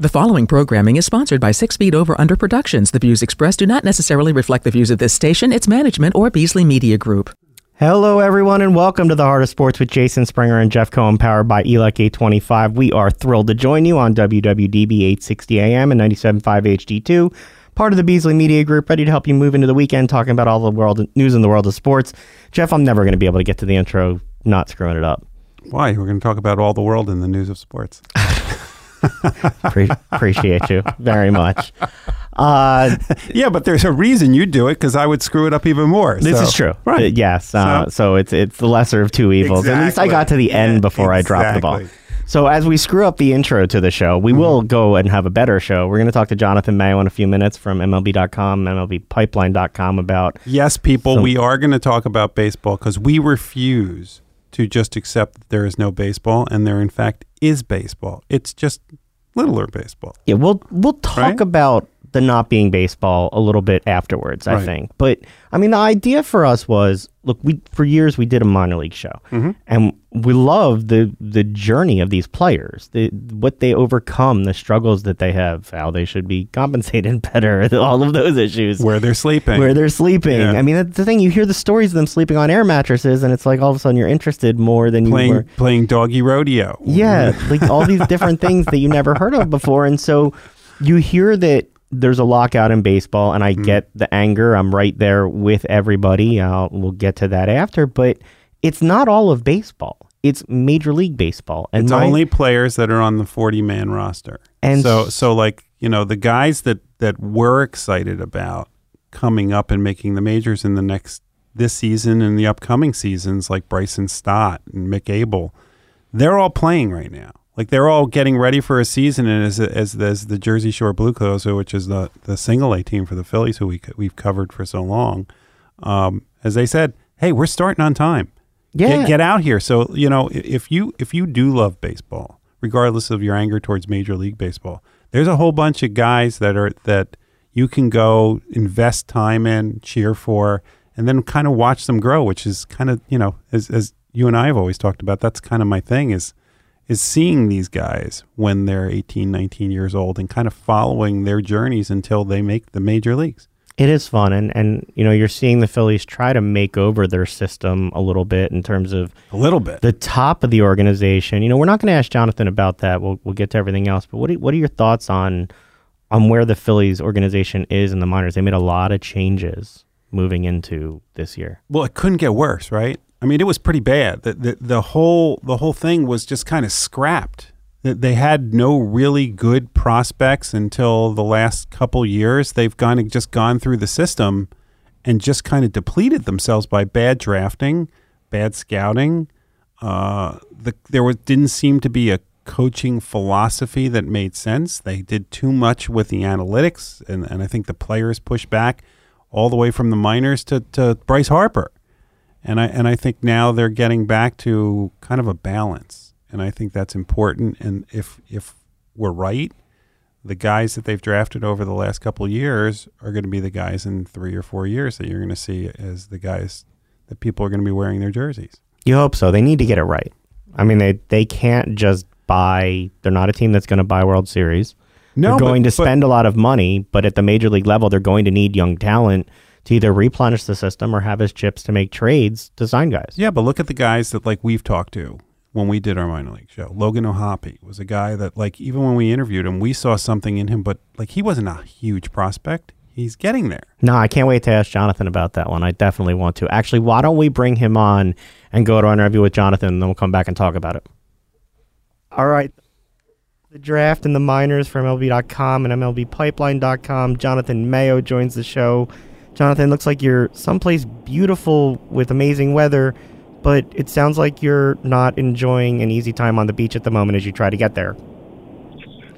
The following programming is sponsored by Six Feet Over Under Productions. The views expressed do not necessarily reflect the views of this station, its management, or Beasley Media Group. Hello, everyone, and welcome to the Heart of Sports with Jason Springer and Jeff Cohen, powered by ELEC 825. We are thrilled to join you on WWDB 860 AM and 97.5 HD2, part of the Beasley Media Group, ready to help you move into the weekend talking about all the world news in the world of sports. Jeff, I'm never going to be able to get to the intro not screwing it up. Why? We're going to talk about all the world in the news of sports. Pre- appreciate you very much. Uh, yeah, but there's a reason you do it because I would screw it up even more. this so- is true. Right. Uh, yes. Uh, so, So- it's it's the lesser of two evils. At least I got to the end before I dropped the ball. So as we screw up the intro to the show, we will go and have a better show. We're going to talk to Jonathan Mayo in a few minutes from MLB.com, MLBpipeline.com about Yes, people, So- we are going to talk about baseball because we refuse to just accept that there is no baseball and there, in fact, is baseball. It's just littler baseball. Yeah, we'll we'll talk Right? about the not being baseball a little bit afterwards, I Right. think. But I mean, the idea for us was, look, we for years we did a minor league show, Mm-hmm. and we love the the journey of these players, the what they overcome, the struggles that they have, how they should be compensated better, all of those issues. Where they're sleeping. Where they're sleeping. Yeah. I mean, that's the thing. You hear the stories of them sleeping on air mattresses, and it's like all of a sudden you're interested more than you playing were. playing doggy rodeo. Yeah, like all these different things that you never heard of before. And so you hear that there's a lockout in baseball, and I Mm-hmm. get the anger. I'm right there with everybody. I'll, we'll get to that after. But it's not all of baseball, it's Major League Baseball. And It's my- only players that are on the 40 man roster. And so so like, you know, the guys that that we're excited about coming up and making the majors in the next this season and the upcoming seasons like Bryson Stott and Mick Abel, they're all playing right now. Like they're all getting ready for a season and as as, as the Jersey Shore BlueClaws, which is the the single A team for the Phillies who we we've covered for so long. Um, as they said, hey, we're starting on time yeah. get, get out here. So you know, if you if you do love baseball, regardless of your anger towards Major League Baseball, there's a whole bunch of guys that are that you can go invest time in, cheer for, and then kind of watch them grow. Which is kind of you know, as as you and I have always talked about, that's kind of my thing is is seeing these guys when they're 18, 19 years old and kind of following their journeys until they make the major leagues. It is fun, and and you know you're seeing the Phillies try to make over their system a little bit in terms of A little bit. the top of the organization. You know, we're not going to ask Jonathan about that. We'll we'll get to everything else. But what are, what are your thoughts on on where the Phillies organization is in the minors? They made a lot of changes moving into this year. Well, it couldn't get worse, right? I mean, it was pretty bad. The the, the whole the whole thing was just kind of scrapped. They had no really good prospects until the last couple years. They've gone just gone through the system and just kind of depleted themselves by bad drafting, bad scouting. Uh, the, there was didn't seem to be a coaching philosophy that made sense. They did too much with the analytics, and, and I think the players pushed back all the way from the minors to, to Bryce Harper. And I and I think now they're getting back to kind of a balance, and I think that's important. And if if we're right, the guys that they've drafted over the last couple of years are going to be the guys in three or four years that you're going to see as the guys that people are going to be wearing their jerseys. You hope so. They need to get it right. I mean, they they can't just buy. They're not a team that's going to buy World Series. No, they're but- going to but- spend a lot of money, but at the major league level, they're going to need young talent to either replenish the system or have his chips to make trades to sign guys. Yeah, but look at the guys that like we've talked to when we did our minor league show. Logan O'Hoppe was a guy that like even when we interviewed him, we saw something in him, but like he wasn't a huge prospect. He's getting there. No, I can't wait to ask Jonathan about that one. I definitely want to. Actually, why don't we bring him on and go to our interview with Jonathan, and then we'll come back and talk about it. All right. The draft and the minors from MLB.com and MLBpipeline.com. Jonathan Mayo joins the show. Jonathan, looks like you're someplace beautiful with amazing weather, but it sounds like you're not enjoying an easy time on the beach at the moment as you try to get there.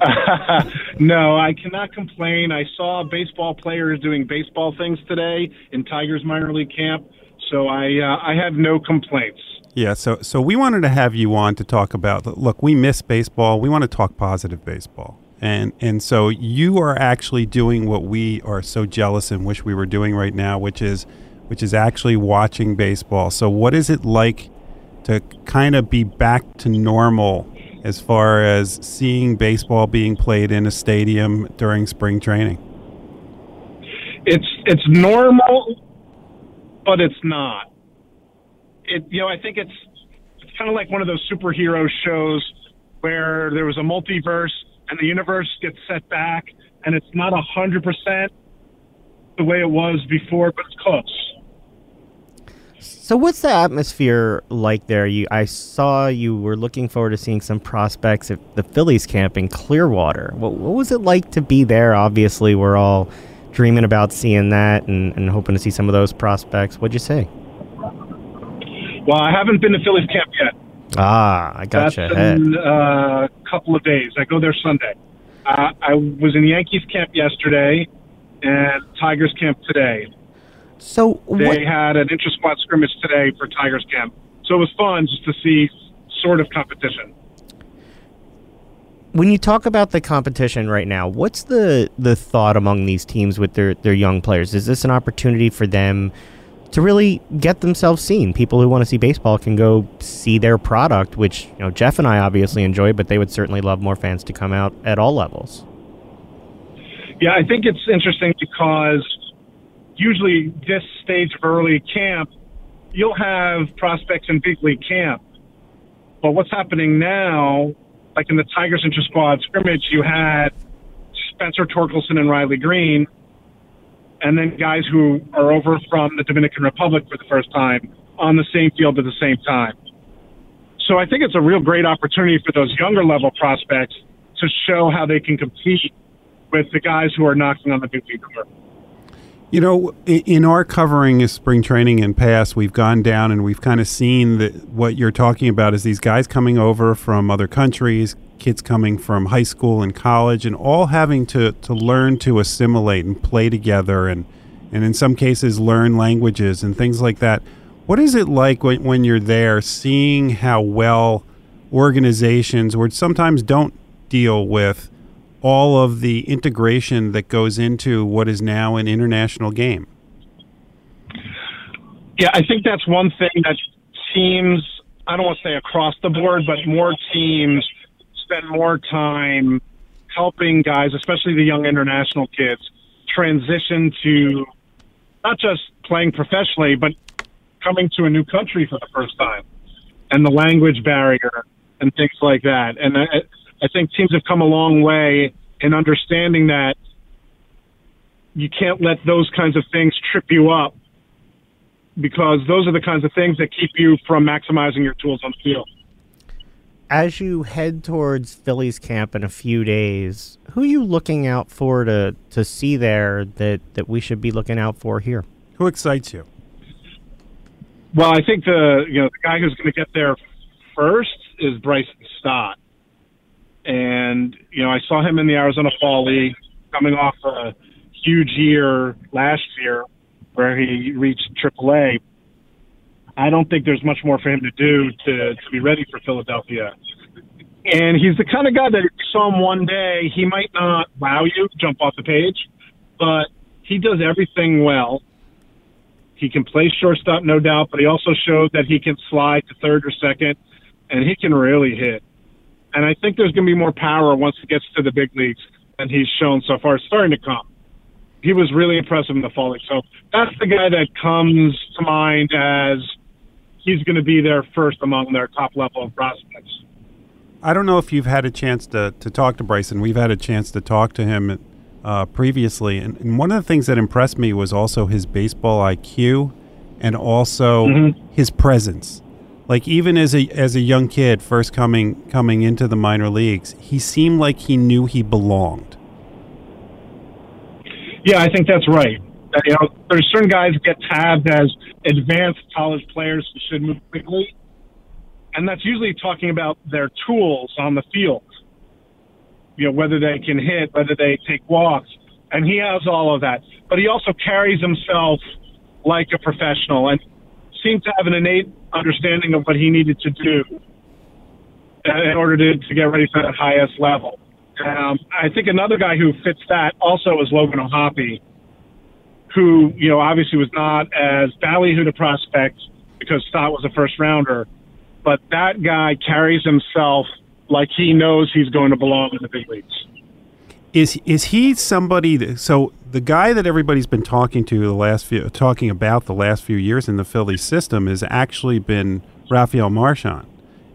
no, I cannot complain. I saw baseball players doing baseball things today in Tigers minor league camp, so I uh, I have no complaints. Yeah, so so we wanted to have you on to talk about look, we miss baseball. We want to talk positive baseball. And and so you are actually doing what we are so jealous and wish we were doing right now, which is which is actually watching baseball. So what is it like to kind of be back to normal as far as seeing baseball being played in a stadium during spring training? It's it's normal, but it's not. It you know I think it's it's kind of like one of those superhero shows where there was a multiverse and the universe gets set back and it's not a hundred percent the way it was before, but it's close. So what's the atmosphere like there? You, I saw you were looking forward to seeing some prospects at the Phillies camp in Clearwater. What, what was it like to be there? Obviously, we're all dreaming about seeing that and, and hoping to see some of those prospects. What'd you say? Well, I haven't been to Phillies camp yet. Ah, I got That's you ahead. in uh, a couple of days. I go there Sunday. Uh, I was in Yankees camp yesterday and Tigers camp today. So They what? had an inter squad scrimmage today for Tigers camp, so it was fun just to see sort of competition. When you talk about the competition right now, what's the the thought among these teams with their their young players? Is this an opportunity for them to really get themselves seen? People who want to see baseball can go see their product, which you know Jeff and I obviously enjoy, but they would certainly love more fans to come out at all levels. Yeah, I think it's interesting because usually this stage of early camp, you'll have prospects in big league camp. But what's happening now, like in the Tigers inter squad scrimmage, you had Spencer Torkelson and Riley Greene, and then guys who are over from the Dominican Republic for the first time on the same field at the same time. So I think it's a real great opportunity for those younger level prospects to show how they can compete with the guys who are knocking on the big league door. You know, in our covering of spring training in past, we've gone down and we've kind of seen that what you're talking about is these guys coming over from other countries, kids coming from high school and college, and all having to, to learn to assimilate and play together and, and in some cases learn languages and things like that. What is it like when, when you're there seeing how well organizations, or sometimes don't deal with all of the integration that goes into what is now an international game. Yeah, I think that's one thing that teams, I don't want to say across the board, but more teams spend more time helping guys, especially the young international kids, transition to not just playing professionally, but coming to a new country for the first time and the language barrier and things like that. And I, I think teams have come a long way in understanding that you can't let those kinds of things trip you up because those are the kinds of things that keep you from maximizing your tools on the field. As you head towards Phillies camp in a few days, who are you looking out for to, to see there that, that we should be looking out for here? Who excites you? Well, I think the you know the guy who's going to get there first is Bryson Stott, and you know I saw him in the Arizona Fall League coming off a huge year last year where he reached AAA. I don't think there's much more for him to do to to be ready for Philadelphia. And he's the kind of guy that if you saw him one day, he might not wow you, jump off the page, but he does everything well. He can play shortstop, no doubt, but he also showed that he can slide to third or second, and he can really hit. And I think there's going to be more power once he gets to the big leagues than he's shown so far. It's starting to come. He was really impressive in the fall league. So that's the guy that comes to mind as he's going to be there first among their top level of prospects. I don't know if you've had a chance to, to talk to Bryson. We've had a chance to talk to him uh, previously, and, and one of the things that impressed me was also his baseball IQ and also Mhm. his presence. Like even as a as a young kid, first coming coming into the minor leagues, he seemed like he knew he belonged. Yeah, I think that's right. Uh, You know, there's certain guys get tabbed as advanced college players who should move quickly, and that's usually talking about their tools on the field. You know, whether they can hit, whether they take walks, and he has all of that. But he also carries himself like a professional and seems to have an innate understanding of what he needed to do in order to, to get ready for that highest level. Um, I think another guy who fits that also is Logan O'Hoppe, who, you know, obviously was not as ballyhooed a prospect because Stott was a first rounder, but that guy carries himself like he knows he's going to belong in the big leagues. Is is he somebody? That, so the guy that everybody's been talking to the last few talking about the last few years in the Phillies system has actually been Rafael Marchan,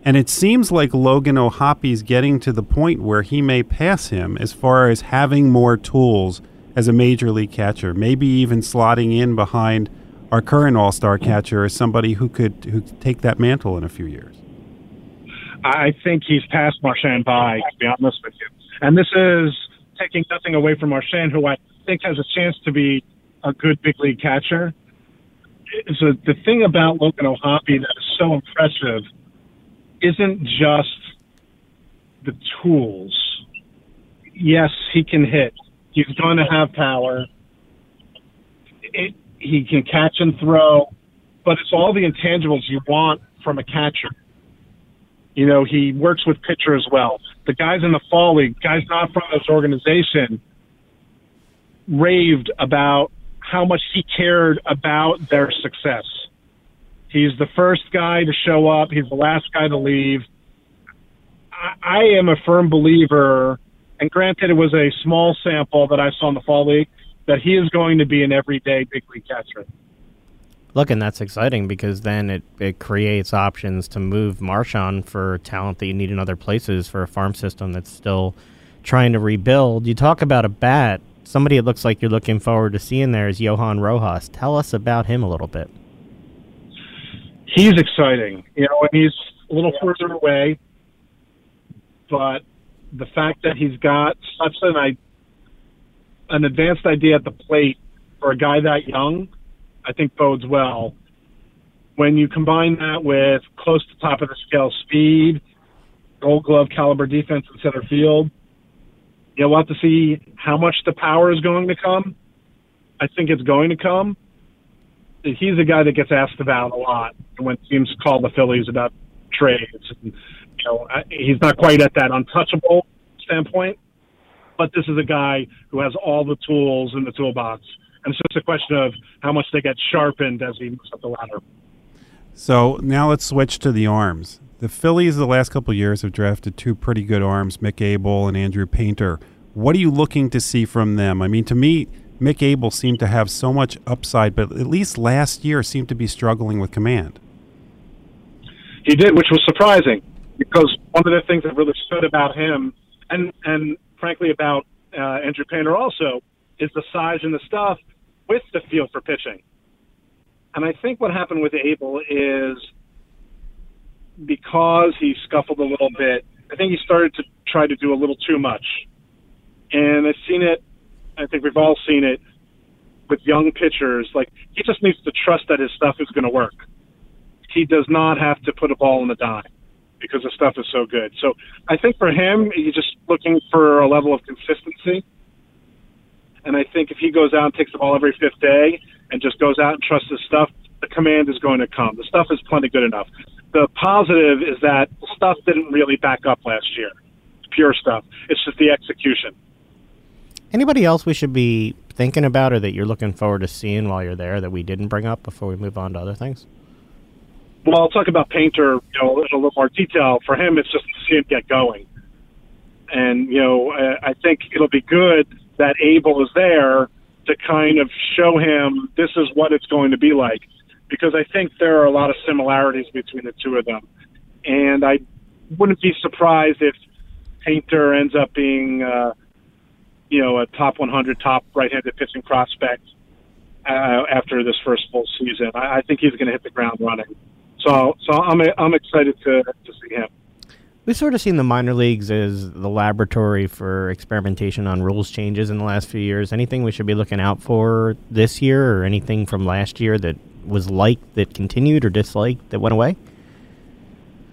and it seems like Logan O'Hoppe's getting to the point where he may pass him as far as having more tools as a major league catcher, maybe even slotting in behind our current All Star catcher as somebody who could who could take that mantle in a few years. I think he's passed Marchan by, to be honest with you. And this is taking nothing away from Marchan, who I think has a chance to be a good big league catcher. So the thing about Logan O'Hoppe that is so impressive isn't just the tools. Yes, he can hit. He's going to have power. It, he can catch and throw, but it's all the intangibles you want from a catcher. You know, he works with pitcher as well. The guys in the fall league, guys not from this organization, raved about how much he cared about their success. He's the first guy to show up. He's the last guy to leave. I, I am a firm believer, and granted, it was a small sample that I saw in the fall league, that he is going to be an everyday big league catcher. Look, and that's exciting because then it, it creates options to move Marchan for talent that you need in other places for a farm system that's still trying to rebuild. You talk about a bat. Somebody it looks like you're looking forward to seeing there is Johan Rojas. Tell us about him a little bit. He's exciting, you know, and he's a little further away, but the fact that he's got such an an advanced idea at the plate for a guy that young I think bodes well. When you combine that with close to top of the scale speed, gold glove caliber defense in center field, you'll have to see how much the power is going to come. I think it's going to come. He's a guy that gets asked about a lot when teams call the Phillies about trades. And, you know, he's not quite at that untouchable standpoint, but this is a guy who has all the tools in the toolbox and it's just a question of how much they get sharpened as he moves up the ladder. So now let's switch to the arms. The Phillies the last couple years have drafted two pretty good arms, Mick Abel and Andrew Painter. What are you looking to see from them? I mean, to me, Mick Abel seemed to have so much upside, but at least last year seemed to be struggling with command. He did, which was surprising because one of the things that really stood about him, and and frankly about uh, Andrew Painter also, is the size and the stuff with the feel for pitching. And I think what happened with Abel is because he scuffled a little bit, I think he started to try to do a little too much. And I've seen it, I think we've all seen it with young pitchers. Like, he just needs to trust that his stuff is going to work. He does not have to put a ball in the dime because the stuff is so good. So I think for him, he's just looking for a level of consistency and I think if he goes out and takes the ball every fifth day and just goes out and trusts his stuff, the command is going to come. The stuff is plenty good enough. The positive is that stuff didn't really back up last year. pure stuff. It's just the execution. Anybody else we should be thinking about or that you're looking forward to seeing while you're there that we didn't bring up before we move on to other things? Well, I'll talk about Painter, you know, in a little more detail. For him, it's just to see him get going. And, you know, I think it'll be good that Abel is there to kind of show him this is what it's going to be like. Because I think there are a lot of similarities between the two of them. And I wouldn't be surprised if Painter ends up being, uh, you know, a top 100, top right-handed pitching prospect uh, after this first full season. I, I think he's going to hit the ground running. So, so I'm I'm excited to to see him. We've sort of seen the minor leagues as the laboratory for experimentation on rules changes in the last few years. Anything we should be looking out for this year, or anything from last year that was liked that continued or disliked that went away?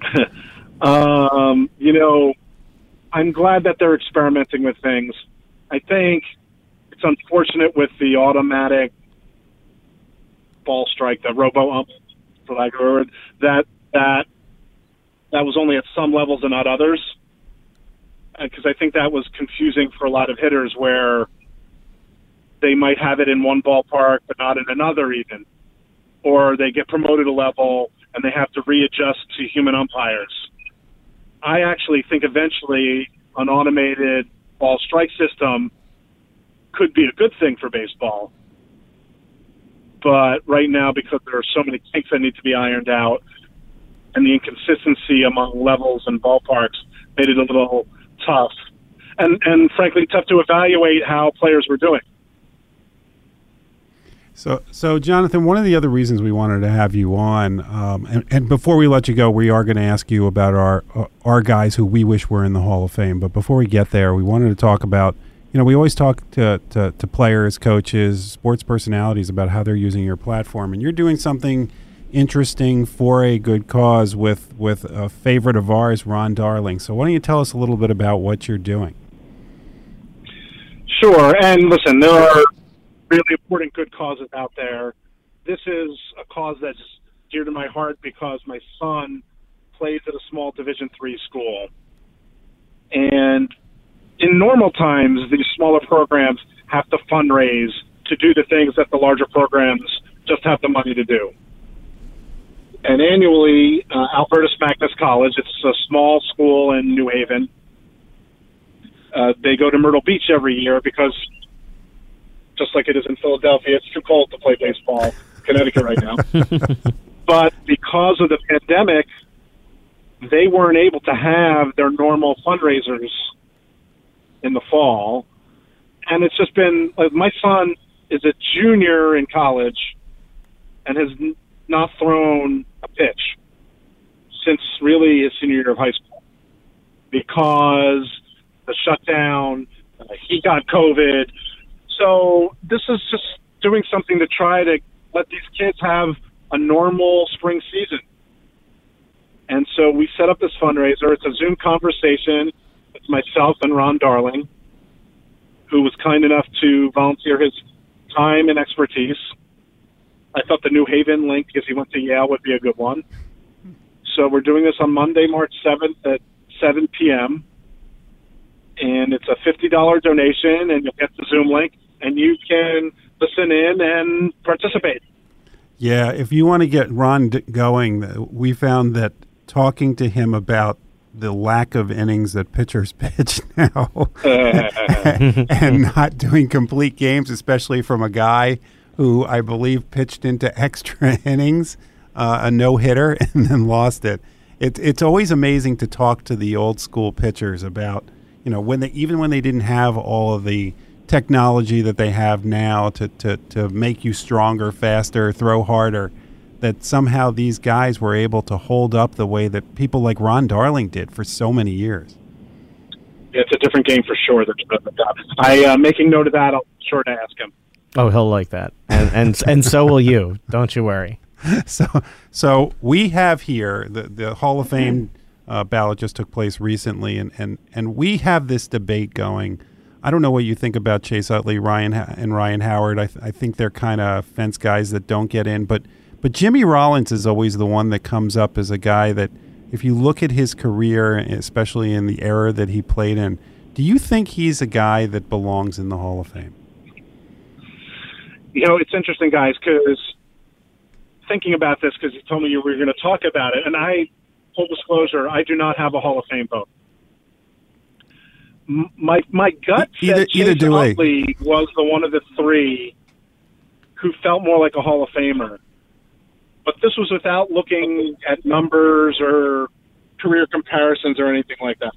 um, you know, I'm glad that they're experimenting with things. I think it's unfortunate with the automatic ball strike, the robo ump, for lack of a word, that that that was only at some levels and not others. Because I think that was confusing for a lot of hitters where they might have it in one ballpark but not in another, even. Or they get promoted a level and they have to readjust to human umpires. I actually think eventually an automated ball strike system could be a good thing for baseball. But right now, because there are so many kinks that need to be ironed out, and the inconsistency among levels and ballparks made it a little tough, and and frankly tough to evaluate how players were doing. So, so Jonathan, one of the other reasons we wanted to have you on, um, and, and, before we let you go, we are going to ask you about our uh, our guys who we wish were in the Hall of Fame. But before we get there, we wanted to talk about, you know, we always talk to, to, to players, coaches, sports personalities about how they're using your platform, and you're doing something interesting for a good cause with with a favorite of ours, Ron Darling. So, why don't you tell us a little bit about what you're doing? Sure, and listen, there are really important good causes out there. This is a cause that's dear to my heart because my son plays at a small Division three school, and in normal times, these smaller programs have to fundraise to do the things that the larger programs just have the money to do. And annually, uh, Albertus Magnus College, it's a small school in New Haven. Uh, they go to Myrtle Beach every year because just like it is in Philadelphia. It's too cold to play baseball, Connecticut right now. but because of the pandemic, they weren't able to have their normal fundraisers in the fall. And it's just been like my son is a junior in college and has not thrown pitch since really his senior year of high school because the shutdown, uh, he got COVID, so this is just doing something to try to let these kids have a normal spring season. And so we set up this fundraiser. It's a Zoom conversation. It's myself and Ron Darling, who was kind enough to volunteer his time and expertise. I thought the New Haven link, because he went to Yale, would be a good one. So we're doing this on Monday, March 7th at 7 p.m. And it's a $50 donation, and you'll get the Zoom link and you can listen in and participate. Yeah, if you want to get Ron going, uh, we found that talking to him about the lack of innings that pitchers pitch now and not doing complete games, especially from a guy who I believe pitched into extra innings, uh, a no hitter, and then lost it. it. It's always amazing to talk to the old school pitchers about, you know, when they even when they didn't have all of the technology that they have now to, to, to make you stronger, faster, throw harder, that somehow these guys were able to hold up the way that people like Ron Darling did for so many years. It's a different game for sure. I uh, making note of that. I'll be sure to ask him. Oh, he'll like that, and and and so will you. Don't you worry. So, so we have here the the Hall of Fame uh, ballot just took place recently, and and and we have this debate going I don't know what you think about Chase Utley, Ryan and Ryan Howard. I, th- I think they're kind of fence guys that don't get in, but but Jimmy Rollins is always the one that comes up as a guy that, if you look at his career, especially in the era that he played in, do you think he's a guy that belongs in the Hall of Fame? You know, it's interesting, guys, because thinking about this, because you told me you were going to talk about it, and I, full disclosure, I do not have a Hall of Fame vote my my gut either, said either Chase Utley was the one of the three who felt more like a Hall of Famer. But this was without looking at numbers or career comparisons or anything like that.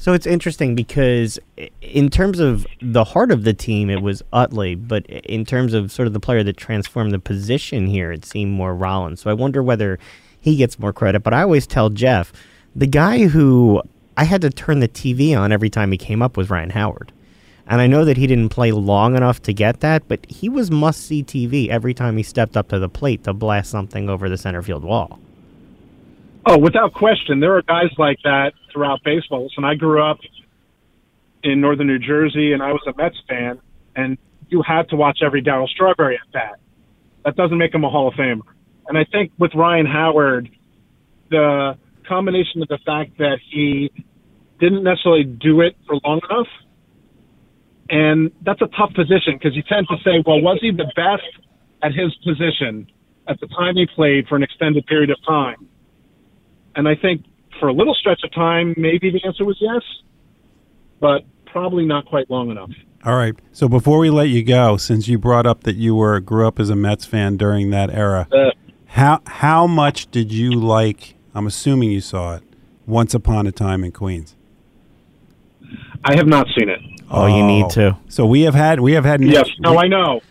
So it's interesting because in terms of the heart of the team, it was Utley, but in terms of sort of the player that transformed the position here, it seemed more Rollins. So I wonder whether he gets more credit. But I always tell Jeff, the guy who I had to turn the TV on every time he came up was Ryan Howard. And I know that he didn't play long enough to get that, but he was must see TV every time he stepped up to the plate to blast something over the center field wall. Oh, without question. There are guys like that throughout baseball. And I grew up in northern New Jersey and I was a Mets fan, and you had to watch every Darryl Strawberry at bat. That doesn't make him a Hall of Famer. And I think with Ryan Howard, the combination of the fact that he didn't necessarily do it for long enough. And that's a tough position because you tend to say, well, was he the best at his position at the time he played for an extended period of time? And I think for a little stretch of time, maybe the answer was yes, but probably not quite long enough. All right. So before we let you go, since you brought up that you were grew up as a Mets fan during that era, Uh, how how much did you like? I'm assuming you saw it. Once upon a time in Queens. I have not seen it. Oh, you need to. So we have had we have had Yes, no, I know.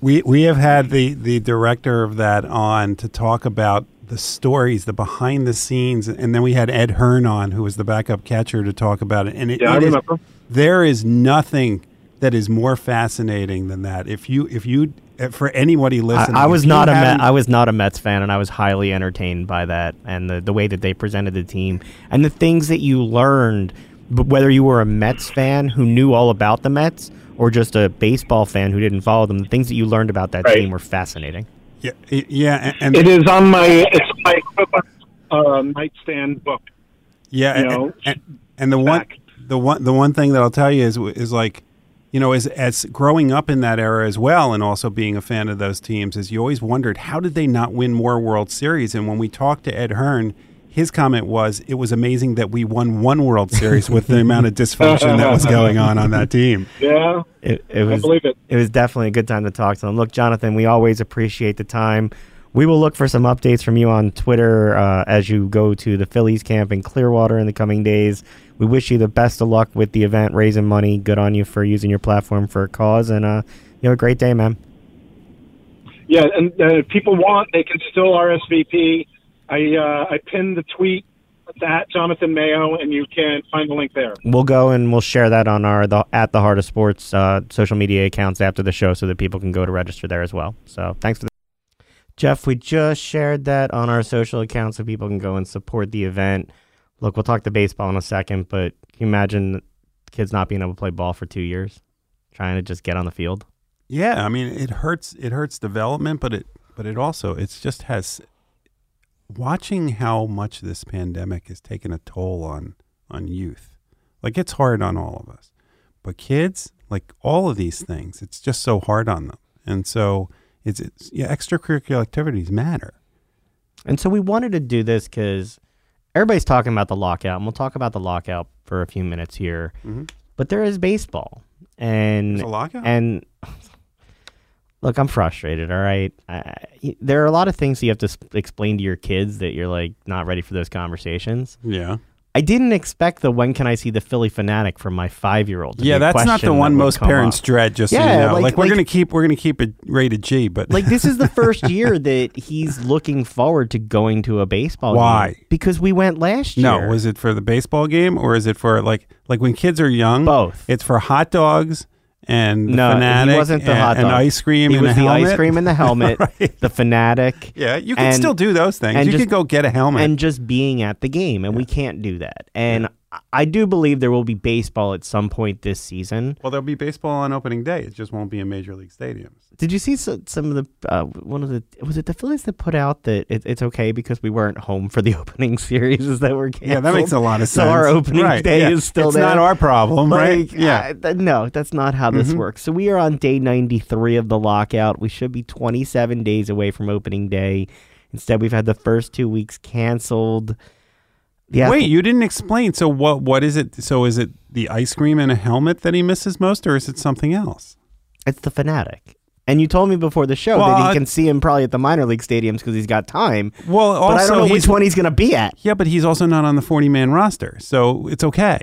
we we have had the the director of that on to talk about the stories, the behind the scenes, and then we had Ed Hearn on, who was the backup catcher, to talk about it. And it, Yeah, I it is- remember. there is nothing that is more fascinating than that. If you if you uh, for anybody listening, I, I was not a Met, I was not a Mets fan, and I was highly entertained by that and the the way that they presented the team and the things that you learned. But whether you were a Mets fan who knew all about the Mets or just a baseball fan who didn't follow them, the things that you learned about that Right. team were fascinating. Yeah, yeah, and, It and is on my it's my uh, nightstand book. yeah, you and, know, and, and the one the one the one thing that I'll tell you is is like you know as as growing up in that era as well and also being a fan of those teams is you always wondered how did they not win more World Series and when we talked to Ed Hearn his comment was it was amazing that we won one World Series with the amount of dysfunction that was going on on that team. Yeah, It, it I was believe it. it was definitely a good time to talk to them. Look, Jonathan, we always appreciate the time. We will look for some updates from you on Twitter uh, as you go to the Phillies camp in Clearwater in the coming days. We wish you the best of luck with the event, raising money. Good on you for using your platform for a cause, and uh, you have a great day, man. Yeah, and uh, if people want, they can still RSVP. I uh, I pinned the tweet at Jonathan Mayo, and you can find the link there. We'll go and we'll share that on our the, at the Heart of Sports uh, social media accounts after the show, so that people can go to register there as well. So thanks for that. Jeff. We just shared that on our social accounts, so people can go and support the event. Look, we'll talk to baseball in a second, but can you imagine kids not being able to play ball for two years, trying to just get on the field? Yeah, I mean it hurts it hurts development, but it but it also it's just has watching how much this pandemic has taken a toll on on youth. Like it's hard on all of us. But kids, like all of these things, it's just so hard on them. And so it's, it's yeah, extracurricular activities matter. And so we wanted to do this because everybody's talking about the lockout, and we'll talk about the lockout for a few minutes here. Mhm. But there is baseball, and There's a lockout? And look, I'm frustrated. All right, I, there are a lot of things you have to explain to your kids that you're like not ready for those conversations. Yeah. I didn't expect the when can I see the Phillie Phanatic from my five year old. Yeah, that's not the one most parents dread, just so Yeah, you know. like- Like, we're like- gonna keep we're gonna keep it rated G, but like this is the first year that he's looking forward to going to a baseball Why? game because we went last year. No, was it for the baseball game or is it for like like when kids are young? Both. It's for hot dogs and no, Phanatic he wasn't the and, hot and dog. ice cream He and was the helmet. ice cream and the helmet, Right. the Phanatic. Yeah, you can and- still do those things. You just- could go get a helmet. and just being at the game, and we can't do that. And I- I do believe there will be baseball at some point this season. well, there'll be baseball on opening day. It just won't be in major league stadiums. Did you see some of the uh, one of the was it the Phillies that put out that it, it's okay because we weren't home for the opening series that we're canceled? Yeah, that makes a lot of sense. So our opening Right, day yeah. is still it's there. not our problem, right? Yeah. uh, no, that's not how this Mhm. works. So we are on day 93 of the lockout. We should be 27 days away from opening day. Instead, we've had the first two weeks canceled. The Wait, you didn't explain. So what? What is it? So is it the ice cream and a helmet that he misses most, or is it something else? It's the Phanatic. And you told me before the show Well, that he can see him probably at the minor league stadiums because he's got time. Well, also but I don't know which one he's going to be at. Yeah, but he's also not on the forty-man roster, so it's okay.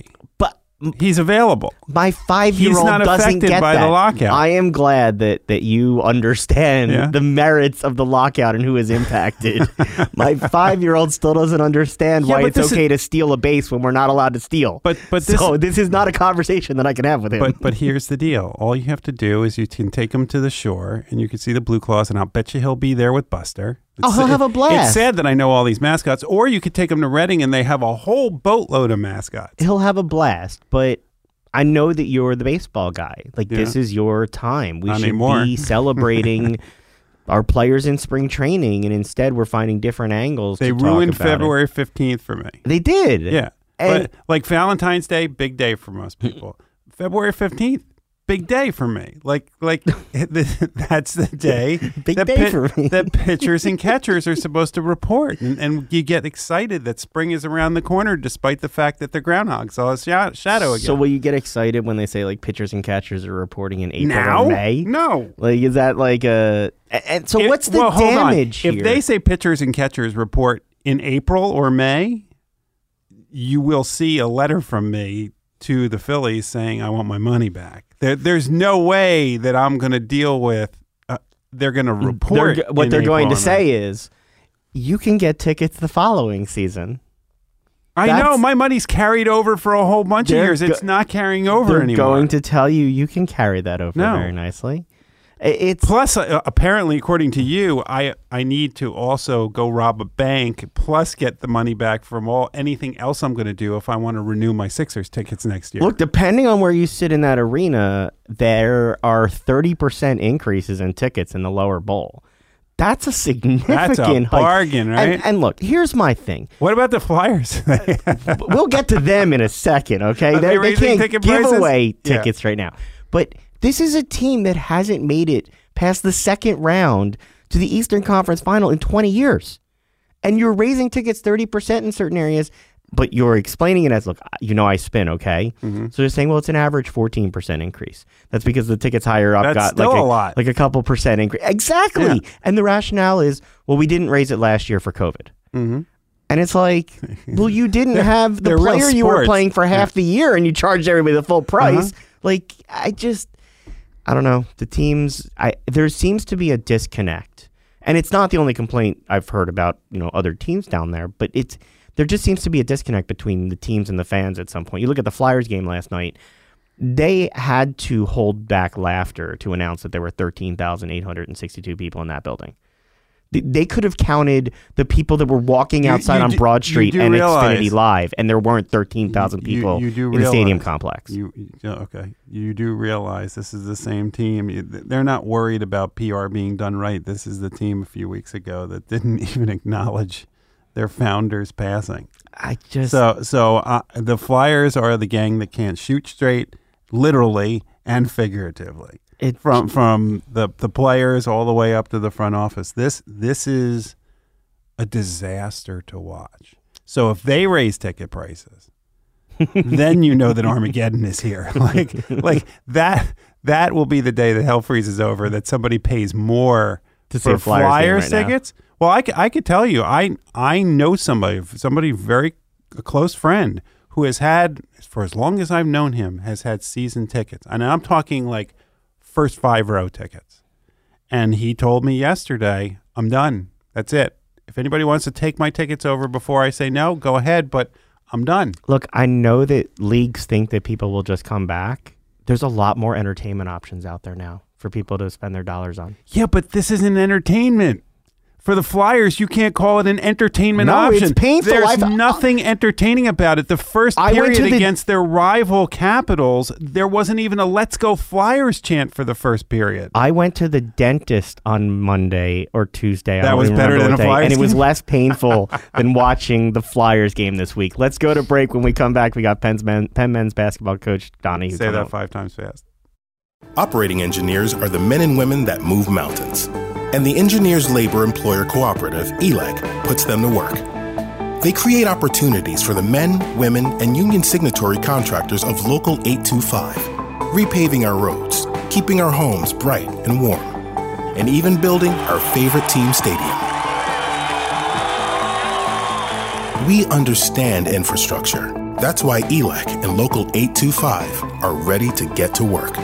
He's available. my five-year-old doesn't affected get by the that. lockout. I am glad that that you understand Yeah. the merits of the lockout and who is impacted. my five-year-old still doesn't understand Yeah, why it's this is- okay to steal a base when we're not allowed to steal. But but this so this is not a conversation that I can have with him. but but here's the deal. All you have to do is you can take him to the shore, and you can see the blue claws, and I'll bet you he'll be there with Buster. Oh, he'll have a blast. It's sad that I know all these mascots. Or you could take him to Reading, and they have a whole boatload of mascots. he'll have a blast, but I know that you're the baseball guy. Like this is your time. We Not should anymore. be celebrating our players in spring training, and instead we're finding different angles. They to talk ruined. February fifteenth for me. They did. Yeah, And- but like Valentine's Day, big day for most people. February fifteenth, big day for me. Like like that's the day Big that day for me. that pitchers and catchers are supposed to report, and, and you get excited that spring is around the corner, despite the fact that the groundhog saw a sha- shadow again. So will you get excited when they say like pitchers and catchers are reporting in April now, or May? no. Like is that like a and so what's the well, damage here? If they say pitchers and catchers report in April or May, you will see a letter from me to the Phillies saying I want my money back. There, there's no way that I'm going to deal with. Uh, they're going to They're report what they're going to April or May. say is you can get tickets the following season. I that's- know my money's carried over for a whole bunch of They're years. It's go- not carrying over They're anymore. going to tell you you can carry that over No. very nicely. It's Plus, uh, apparently, according to you, I I need to also go rob a bank, plus get the money back from all anything else I'm going to do if I want to renew my Sixers tickets next year. Look, depending on where you sit in that arena, there are 30% increases in tickets in the lower bowl. That's a significant That's a hike. bargain, right? And, and look, here's my thing. what about the Flyers? We'll get to them in a second, okay? Are they They're- raising can't give prices? away Yeah. tickets right now. But this is a team that hasn't made it past the second round to the Eastern Conference final in 20 years. And you're raising tickets 30% in certain areas, but you're explaining it as, look, you know, I spin, okay? Mm-hmm. So you're saying, well, it's an average 14% increase. That's because the tickets higher up That's got still like a lot. like a couple percent increase. Exactly. Yeah. And the rationale is, well, we didn't raise it last year for COVID. Mhm. And it's like, well, you didn't have the player you were playing for half the year and you charged everybody the full price. Uh-huh. Like, I just, I don't know. The teams, I there seems to be a disconnect. And it's not the only complaint I've heard about, you know, other teams down there, but it's, there just seems to be a disconnect between the teams and the fans at some point. You look at the Flyers game last night, they had to hold back laughter to announce that there were 13,862 people in that building. They- They could have counted the people that were walking outside you on Broad you Street and realize- Xfinity Live, and there weren't 13,000 people you do in the stadium complex. You, you- okay. You do realize this is the same team. They're not worried about PR being done right. This is the team a few weeks ago that didn't even acknowledge their founders passing. I just, So, so uh, the Flyers are the gang that can't shoot straight, literally and figuratively. It, From from the the players all the way up to the front office. This this is a disaster to watch. So if they raise ticket prices, then you know that Armageddon is here. Like like that that will be the day that hell freezes over. That somebody pays more To for Flyers Flyers right now. tickets. Well, I could tell you, I I know somebody, somebody very a close friend who has had for as long as I've known him has had season tickets, and I'm talking like first five row tickets. And he told me yesterday, I'm done. That's it. If anybody wants to take my tickets over before I say no, go ahead. But I'm done. look, I know that leagues think that people will just come back. There's a lot more entertainment options out there now for people to spend their dollars on. Yeah, but this isn't entertainment. For the Flyers, you can't call it an entertainment No, it's option. painful. There's I've- nothing entertaining about it. The first I period the- against their rival Capitals, there wasn't even a "Let's go Flyers" chant for the first period. I went to the dentist on Monday or Tuesday. That don't was better than what a day, Flyers and it was less painful than watching the Flyers game this week. Let's go to break. When we come back, we got Penn's men, Penn men's basketball coach Donnie. Say that five times fast. Operating engineers are the men and women that move mountains. And the Engineers Labor Employer Cooperative, ELEC, puts them to work. They create opportunities for the men, women, and union signatory contractors of Local 825, repaving our roads, keeping our homes bright and warm, and even building our favorite team stadium. We understand infrastructure. That's why E ELEC and Local 825 are ready to get to work.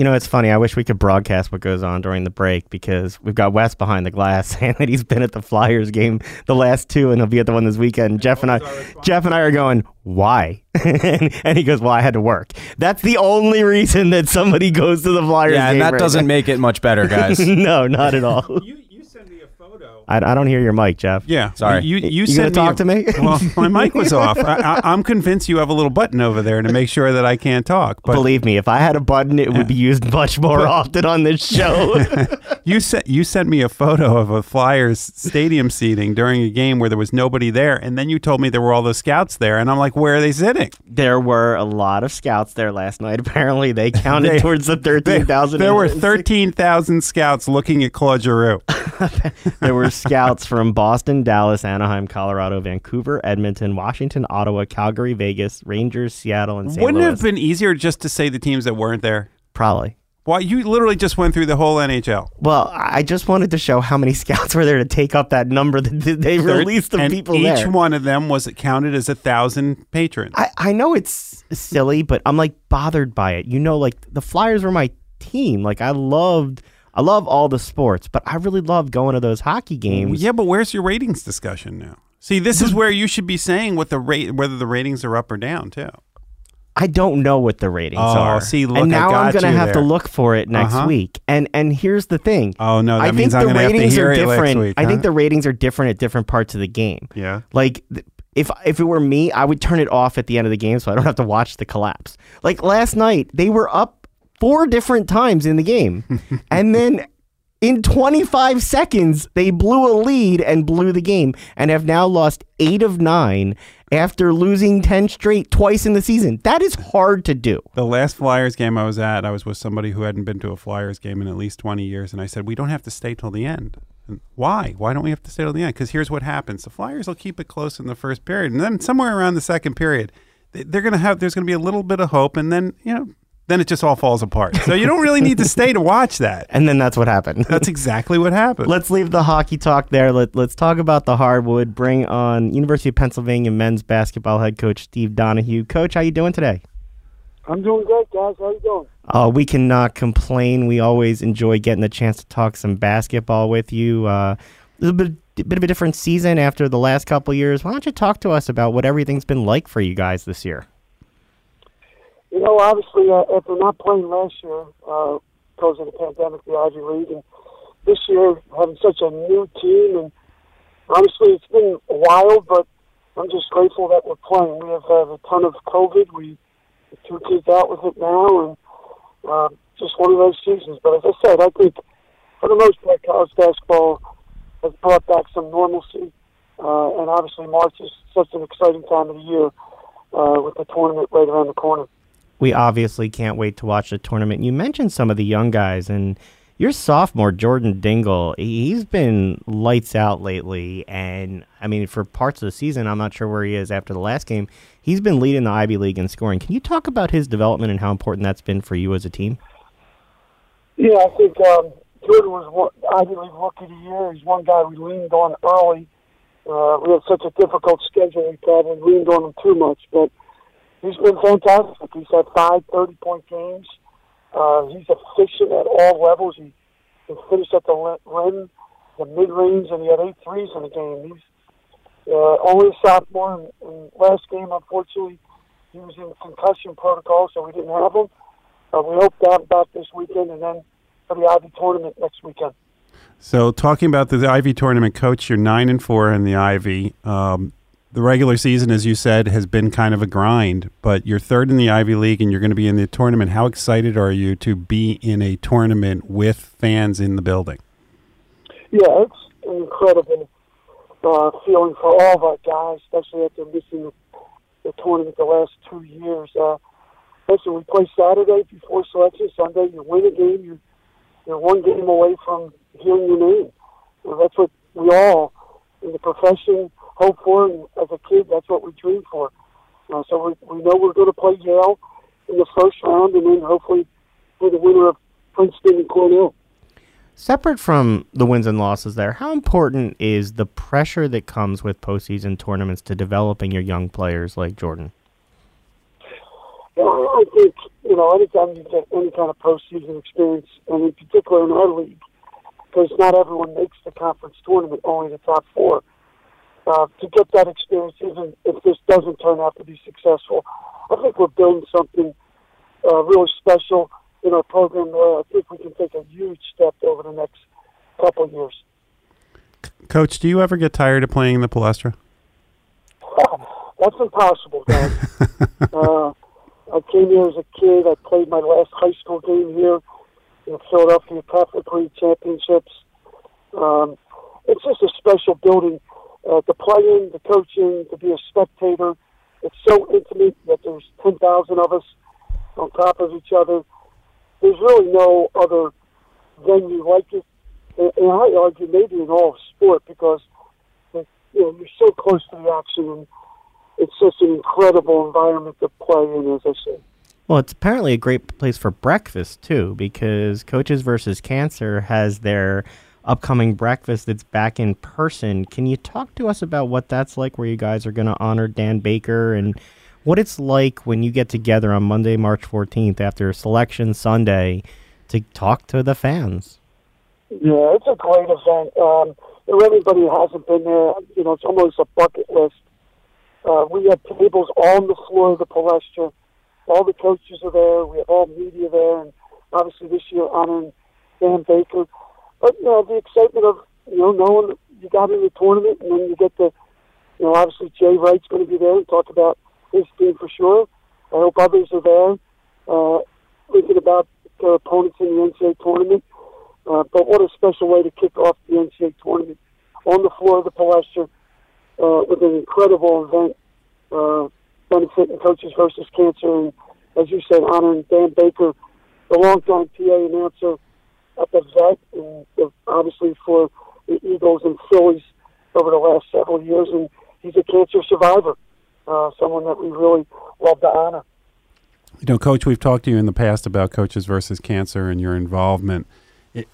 You know, it's funny. I wish we could broadcast what goes on during the break because we've got Wes behind the glass saying that he's been at the Flyers game the last two, and he'll be at the one this weekend. Jeff and I, Jeff and I are going, why? and, and he goes, well, I had to work. That's the only reason that somebody goes to the Flyers game. Yeah, game. and that right doesn't now. make it much better, guys. no, not at all. You, you sent me a photo I, I don't hear your mic, Jeff. Yeah, Sorry. You you, You sent gonna me talk to me? Well, my mic was off. I, I, I'm convinced you have a little button over there to make sure that I can't talk. But Believe me, if I had a button, it would be used much more often on this show. you sent you sent me a photo of a Flyers stadium seating during a game where there was nobody there, and then you told me there were all the scouts there, and I'm like, where are they sitting? there were a lot of scouts there last night. Apparently, they counted They- towards the thirteen thousand. there were thirteen thousand scouts looking at Claude Giroux. There were scouts from Boston, Dallas, Anaheim, Colorado, Vancouver, Edmonton, Washington, Ottawa, Calgary, Vegas, Rangers, Seattle, and St. Wouldn't it have been easier just to say the teams that weren't there? Probably. Why you literally just went through the whole NHL. Well, I just wanted to show how many scouts were there to take up that number that they released the and people each there. one of them was counted as a thousand patrons. I, I know it's silly, but I'm like bothered by it. You know, like the Flyers were my team. Like I loved, I love all the sports, but I really love going to those hockey games. yeah, but where's your ratings discussion now? See, this is where you should be saying what the rate, whether the ratings are up or down too. I don't know what the ratings Oh, are. see, look, and now I'm gonna you have to look for it next Uh-huh. week. And and here's the thing. Oh, no, that I means think I'm the to ratings hear are different. week, I think the ratings are different at different parts of the game. Yeah. Like if if it were me, I would turn it off at the end of the game so I don't have to watch the collapse. Like last night, they were up four different times in the game. and then in 25 seconds, they blew a lead and blew the game and have now lost 8 of 9 after losing 10 straight twice in the season. That is hard to do. The last Flyers game I was at, I was with somebody who hadn't been to a Flyers game in at least 20 years, and I said, We don't have to stay till the end. And why? Why don't we have to stay till the end? Because here's what happens the Flyers will keep it close in the first period, and then somewhere around the second period, they- they're going to have, there's going to be a little bit of hope, and then, you know, then it just all falls apart. So you don't really need to stay to watch that. And then that's what happened. That's exactly what happened. Let's leave the hockey talk there. Let, let's talk about the hardwood. Bring on University of Pennsylvania men's basketball head coach Steve Donahue. Coach, how you doing today? I'm doing great, guys. How you doing? Uh, we cannot complain. We always enjoy getting the chance to talk some basketball with you. Uh, a little bit, bit of a different season after the last couple years. Why don't you talk to us about what everything's been like for you guys this year? You know, obviously, uh, after not playing last year uh, because of the pandemic, the Ivy League, and this year having such a new team, and honestly, it's been wild, but I'm just grateful that we're playing. We have had a ton of COVID. We two kids out with it now, and uh, just one of those seasons. But as I said, I think for the most part, college basketball has brought back some normalcy, uh, and obviously, March is such an exciting time of the year uh, with the tournament right around the corner. We obviously can't wait to watch the tournament. You mentioned some of the young guys, and your sophomore Jordan Dingle, he's been lights out lately. And I mean, for parts of the season, I'm not sure where he is after the last game. He's been leading the Ivy League in scoring. Can you talk about his development and how important that's been for you as a team? Yeah, I think um, Jordan was Ivy League Rookie of the Year. He's one guy we leaned on early. Uh, we had such a difficult schedule, we probably leaned on him too much. But he's been fantastic. He's had five 30-point games. Uh, he's efficient at all levels. He can finish at the rim, the mid-range, and he had eight threes in the game. He's uh, only a sophomore, and, and last game, unfortunately, he was in concussion protocol, so we didn't have him. Uh, we hope to have him back this weekend, and then for the Ivy tournament next weekend. So, talking about the Ivy tournament, coach, you're nine and four in the Ivy. Um, the regular season, as you said, has been kind of a grind, but you're third in the Ivy League and you're going to be in the tournament. How excited are you to be in a tournament with fans in the building? Yeah, it's an incredible uh, feeling for all of our guys, especially after missing the, tournament the last two years. Uh, listen, we play Saturday before selection. Sunday, you win a game, you, you're one game away from hearing your name. Well, that's what we all in the profession hope for, and as a kid, that's what we dream for. Uh, so we, we know we're going to play Yale in the first round, and then hopefully we're the winner of Princeton and Cornell. Separate from the wins and losses there, how important is the pressure that comes with postseason tournaments to developing your young players like Jordan? Yeah, I I think you know anytime you get any kind of postseason experience, and in particular in our league, because not everyone makes the conference tournament, only the top four. Uh, to get that experience, even if this doesn't turn out to be successful, I think we're building something uh, really special in our program. Where I think we can take a huge step over the next couple of years. Coach, do you ever get tired of playing in the Palestra? That's impossible, uh, I came here as a kid. I played my last high school game here in Philadelphia Catholic League Championships. Um, it's just a special building uh, to play in, the coaching, to be a spectator. It's so intimate that there's 10,000 of us on top of each other. There's really no other venue like it. And, and I argue maybe in all of sport because you know, you're so close to the action and it's just an incredible environment to play in, as I say. Well, it's apparently a great place for breakfast too, because Coaches versus Cancer has their upcoming breakfast that's back in person. Can you talk to us about what that's like, where you guys are going to honor Dan Baker and what it's like when you get together on Monday, March 14th after Selection Sunday to talk to the fans? Yeah, it's a great event. Um, for anybody who hasn't been there, you know, it's almost a bucket list. Uh, we have tables on the floor of the Palestra. All the coaches are there. We have all media there, and obviously this year honoring Dan Baker. But you know, the excitement of you know knowing you got in the tournament, and then you get the, you know, obviously Jay Wright's going to be there and talk about his team for sure. I hope others are there, uh, thinking about their opponents in the NCAA tournament. Uh, but what a special way to kick off the NCAA tournament on the floor of the Palestra uh, with an incredible event uh, benefiting coaches versus cancer, and as you said, honoring Dan Baker, the longtime PA announcer at the vet, and uh, obviously for the Eagles and Phillies over the last several years, and he's a cancer survivor, uh, someone that we really love to honor. You know, Coach, we've talked to you in the past about coaches versus cancer and your involvement. It,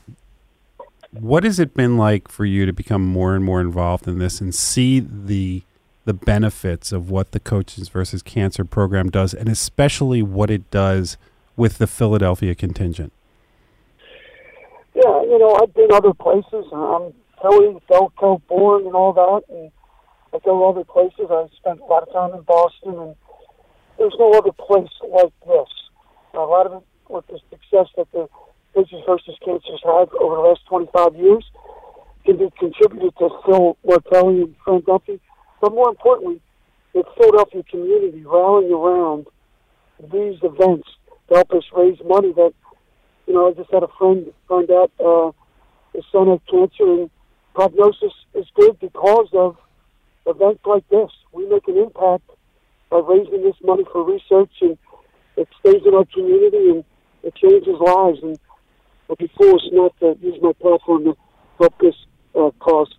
what has it been like for you to become more and more involved in this and see the the benefits of what the Coaches versus Cancer program does, and especially what it does with the Philadelphia contingent? Yeah, you know, I've been other places. I'm Philly, Delco born, and all that, and I go other places. I spent a lot of time in Boston, and there's no other place like this. A lot of it with the success that the Coaches versus Cancers had over the last 25 years can be contributed to Phil Martelli and Fran Dunphy but more importantly, the Philadelphia community rallying around these events to help us raise money that, you know, I just had a friend find out uh, his son had cancer and prognosis is good because of events like this. We make an impact by raising this money for research and it stays in our community and it changes lives. And I'd be foolish not to use my platform to help this uh, cause.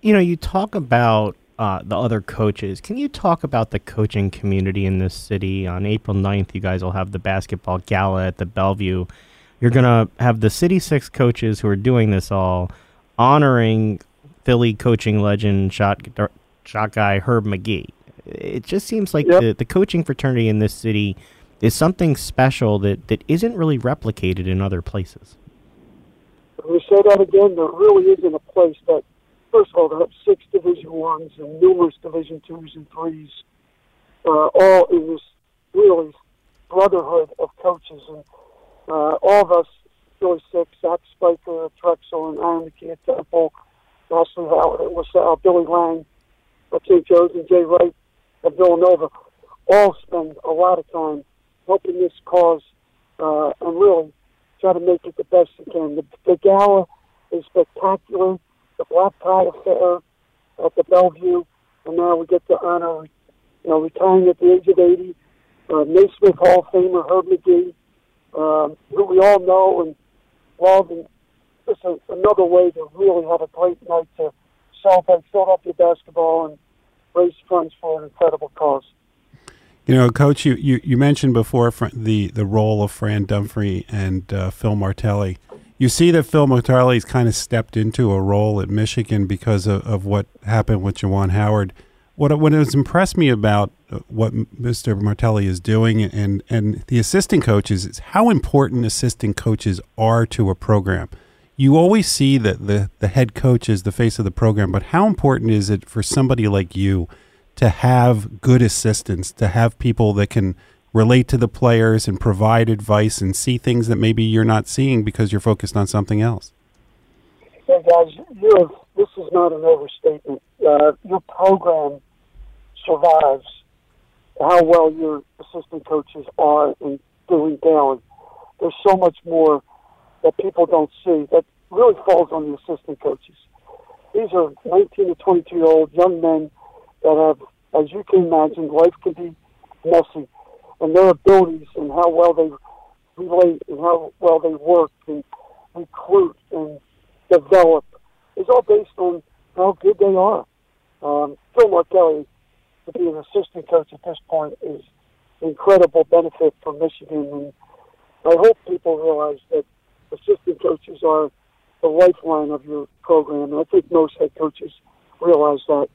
You know, you talk about uh, the other coaches. Can you talk about the coaching community in this city? On April 9th, you guys will have the basketball gala at the Bellevue. You're going to have the City Six coaches who are doing this all honoring Philly coaching legend, shot, shot guy Herb Magee. It just seems like yep. the, the coaching fraternity in this city is something special that, that isn't really replicated in other places. We say that again, there really isn't a place that first of all, they have six Division Ones and numerous Division Twos and Threes, uh, all in this really brotherhood of coaches, and uh, all of us, Philly Six, Zach Spiker, Drexel, and Aaron McKie at Temple, Ashley Howard at LaSalle, Billy Lange St. Joe's, and Jay Wright at Villanova, all spend a lot of time helping this cause uh, and really try to make it the best it can. The, the gala is spectacular the Black Tie Affair at the Bellevue, and now we get to honor, you know, retiring at the age of 80, uh, Naismith Hall of Famer Herb Magee, um, who we all know and love, and just a, another way to really have a great night to celebrate Philadelphia basketball and raise funds for an incredible cause. You know, Coach, you, you, you mentioned before the, the role of Fran Dunphy and uh, Phil Martelli you see that Phil Martelli's kind of stepped into a role at Michigan because of, of what happened with Juwan Howard. What what has impressed me about uh, what Mr. Martelli is doing and and the assistant coaches is how important assistant coaches are to a program. You always see that the the head coach is the face of the program, but how important is it for somebody like you to have good assistants, to have people that can relate to the players and provide advice and see things that maybe you're not seeing because you're focused on something else. Yeah, guys, you this is not an overstatement. Uh, your program survives how well your assistant coaches are in doing daily. There's so much more that people don't see that really falls on the assistant coaches. These are 19 to 22 year old young men that have, as you can imagine, life can be messy, and their abilities and how well they relate and how well they work and recruit and develop is all based on how good they are. Um, Phil Martelli, to be an assistant coach at this point, is incredible benefit for Michigan, and I hope people realize that assistant coaches are the lifeline of your program, and I think most head coaches realize that.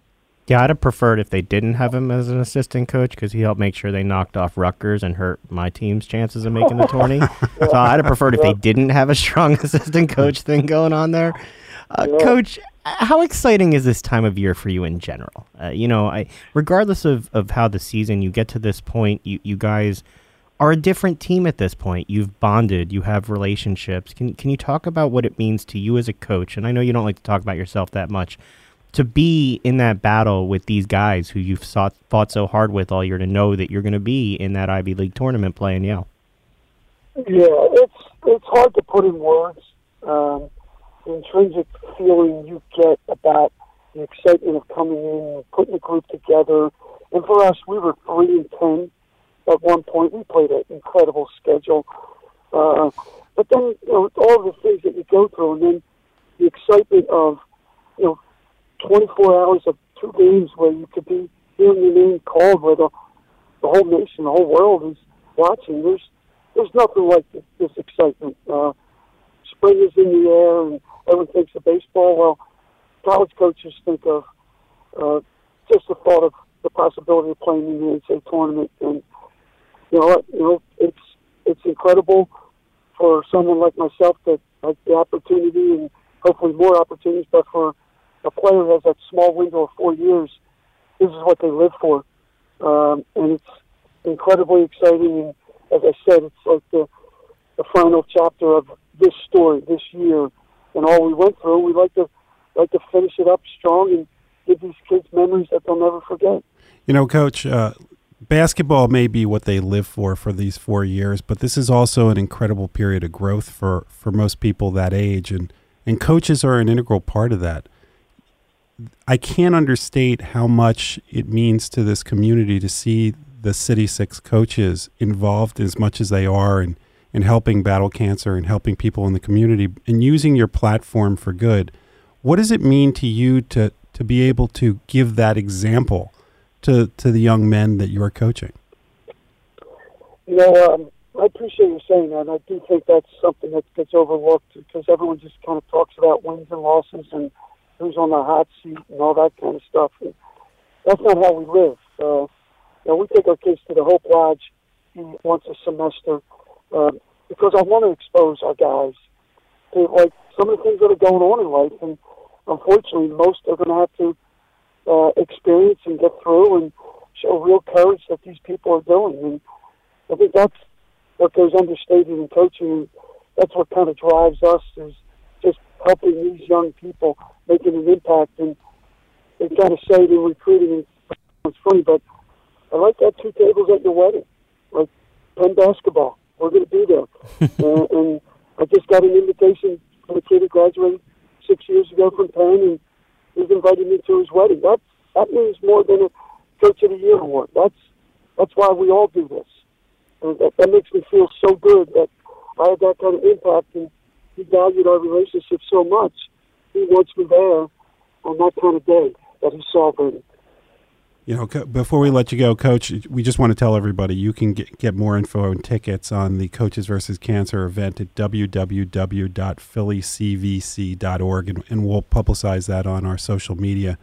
Yeah, I'd have preferred if they didn't have him as an assistant coach because he helped make sure they knocked off Rutgers and hurt my team's chances of making the tourney. So I'd have preferred if they didn't have a strong assistant coach thing going on there. Uh, Yeah. Coach, how exciting is this time of year for you in general? Uh, you know, I regardless of, of how the season you get to this point, you, you guys are a different team at this point. You've bonded, you have relationships. Can can you talk about what it means to you as a coach? And I know you don't like to talk about yourself that much. To be in that battle with these guys who you've sought, fought so hard with all year, to know that you're going to be in that Ivy League tournament playing Yale. Yeah, it's it's hard to put in words. Um, the intrinsic feeling you get about the excitement of coming in putting the group together. And for us, we were three and ten at one point. We played an incredible schedule. Uh, but then, you know, all the things that you go through, and then the excitement of, you know, 24 hours of two games where you could be hearing your name called, where the, the whole nation, the whole world is watching. There's there's nothing like this, this excitement. Uh, spring is in the air, and everyone thinks of baseball. Well, college coaches think of uh, just the thought of the possibility of playing in the NCAA tournament, and you know, you know, it's it's incredible for someone like myself that has the opportunity and hopefully more opportunities. But for a player who has that small window of four years, this is what they live for, um, and it's incredibly exciting. And as I said, it's like the the final chapter of this story this year and all we went through. We like to like to finish it up strong and give these kids memories that they'll never forget. You know, Coach, uh, basketball may be what they live for for these four years, but this is also an incredible period of growth for, for most people that age, and, and coaches are an integral part of that. I can't understate how much it means to this community to see the City Six coaches involved as much as they are in, in helping battle cancer and helping people in the community and using your platform for good. What does it mean to you to, to be able to give that example to, to the young men that you are coaching? You know, um, I appreciate you saying that. And I do think that's something that gets overlooked because everyone just kind of talks about wins and losses and who's on the hot seat and all that kind of stuff. And that's not how we live. Uh, you know, we take our kids to the Hope Lodge once a semester um, because I want to expose our guys to like some of the things that are going on in life, and unfortunately, most are going to have to uh, experience and get through and show real courage that these people are doing. And I think that's what goes understated in coaching. That's what kind of drives us is just helping these young people making an impact. And they kind of say they're recruiting. It's funny, but I like that two tables at your wedding, like Penn basketball. We're going to be there. uh, and I just got an invitation from a kid who graduated six years ago from Penn, and he's invited me to his wedding. That that means more than a Coach of the Year award. That's that's why we all do this. And that, that makes me feel so good that I had that kind of impact, and he valued our relationship so much. He wants me there on that kind of day that he celebrated. You know, co- before we let you go, Coach, we just want to tell everybody you can get, get more info and tickets on the Coaches versus Cancer event at www.phillycvc.org, and, and we'll publicize that on our social media.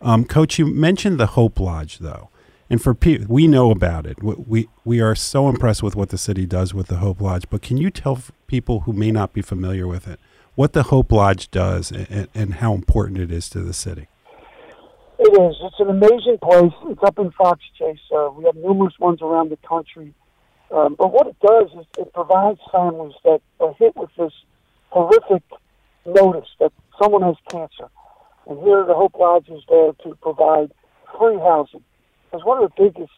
Um, Coach, you mentioned the Hope Lodge, though, and for pe- we know about it. We, we we are so impressed with what the city does with the Hope Lodge. But can you tell people who may not be familiar with it what the Hope Lodge does and, and how important it is to the city? It is. It's an amazing place. It's up in Fox Chase. Uh, we have numerous ones around the country. Um, but what it does is it provides families that are hit with this horrific notice that someone has cancer, and here the Hope Lodge is there to provide free housing. Because one of the biggest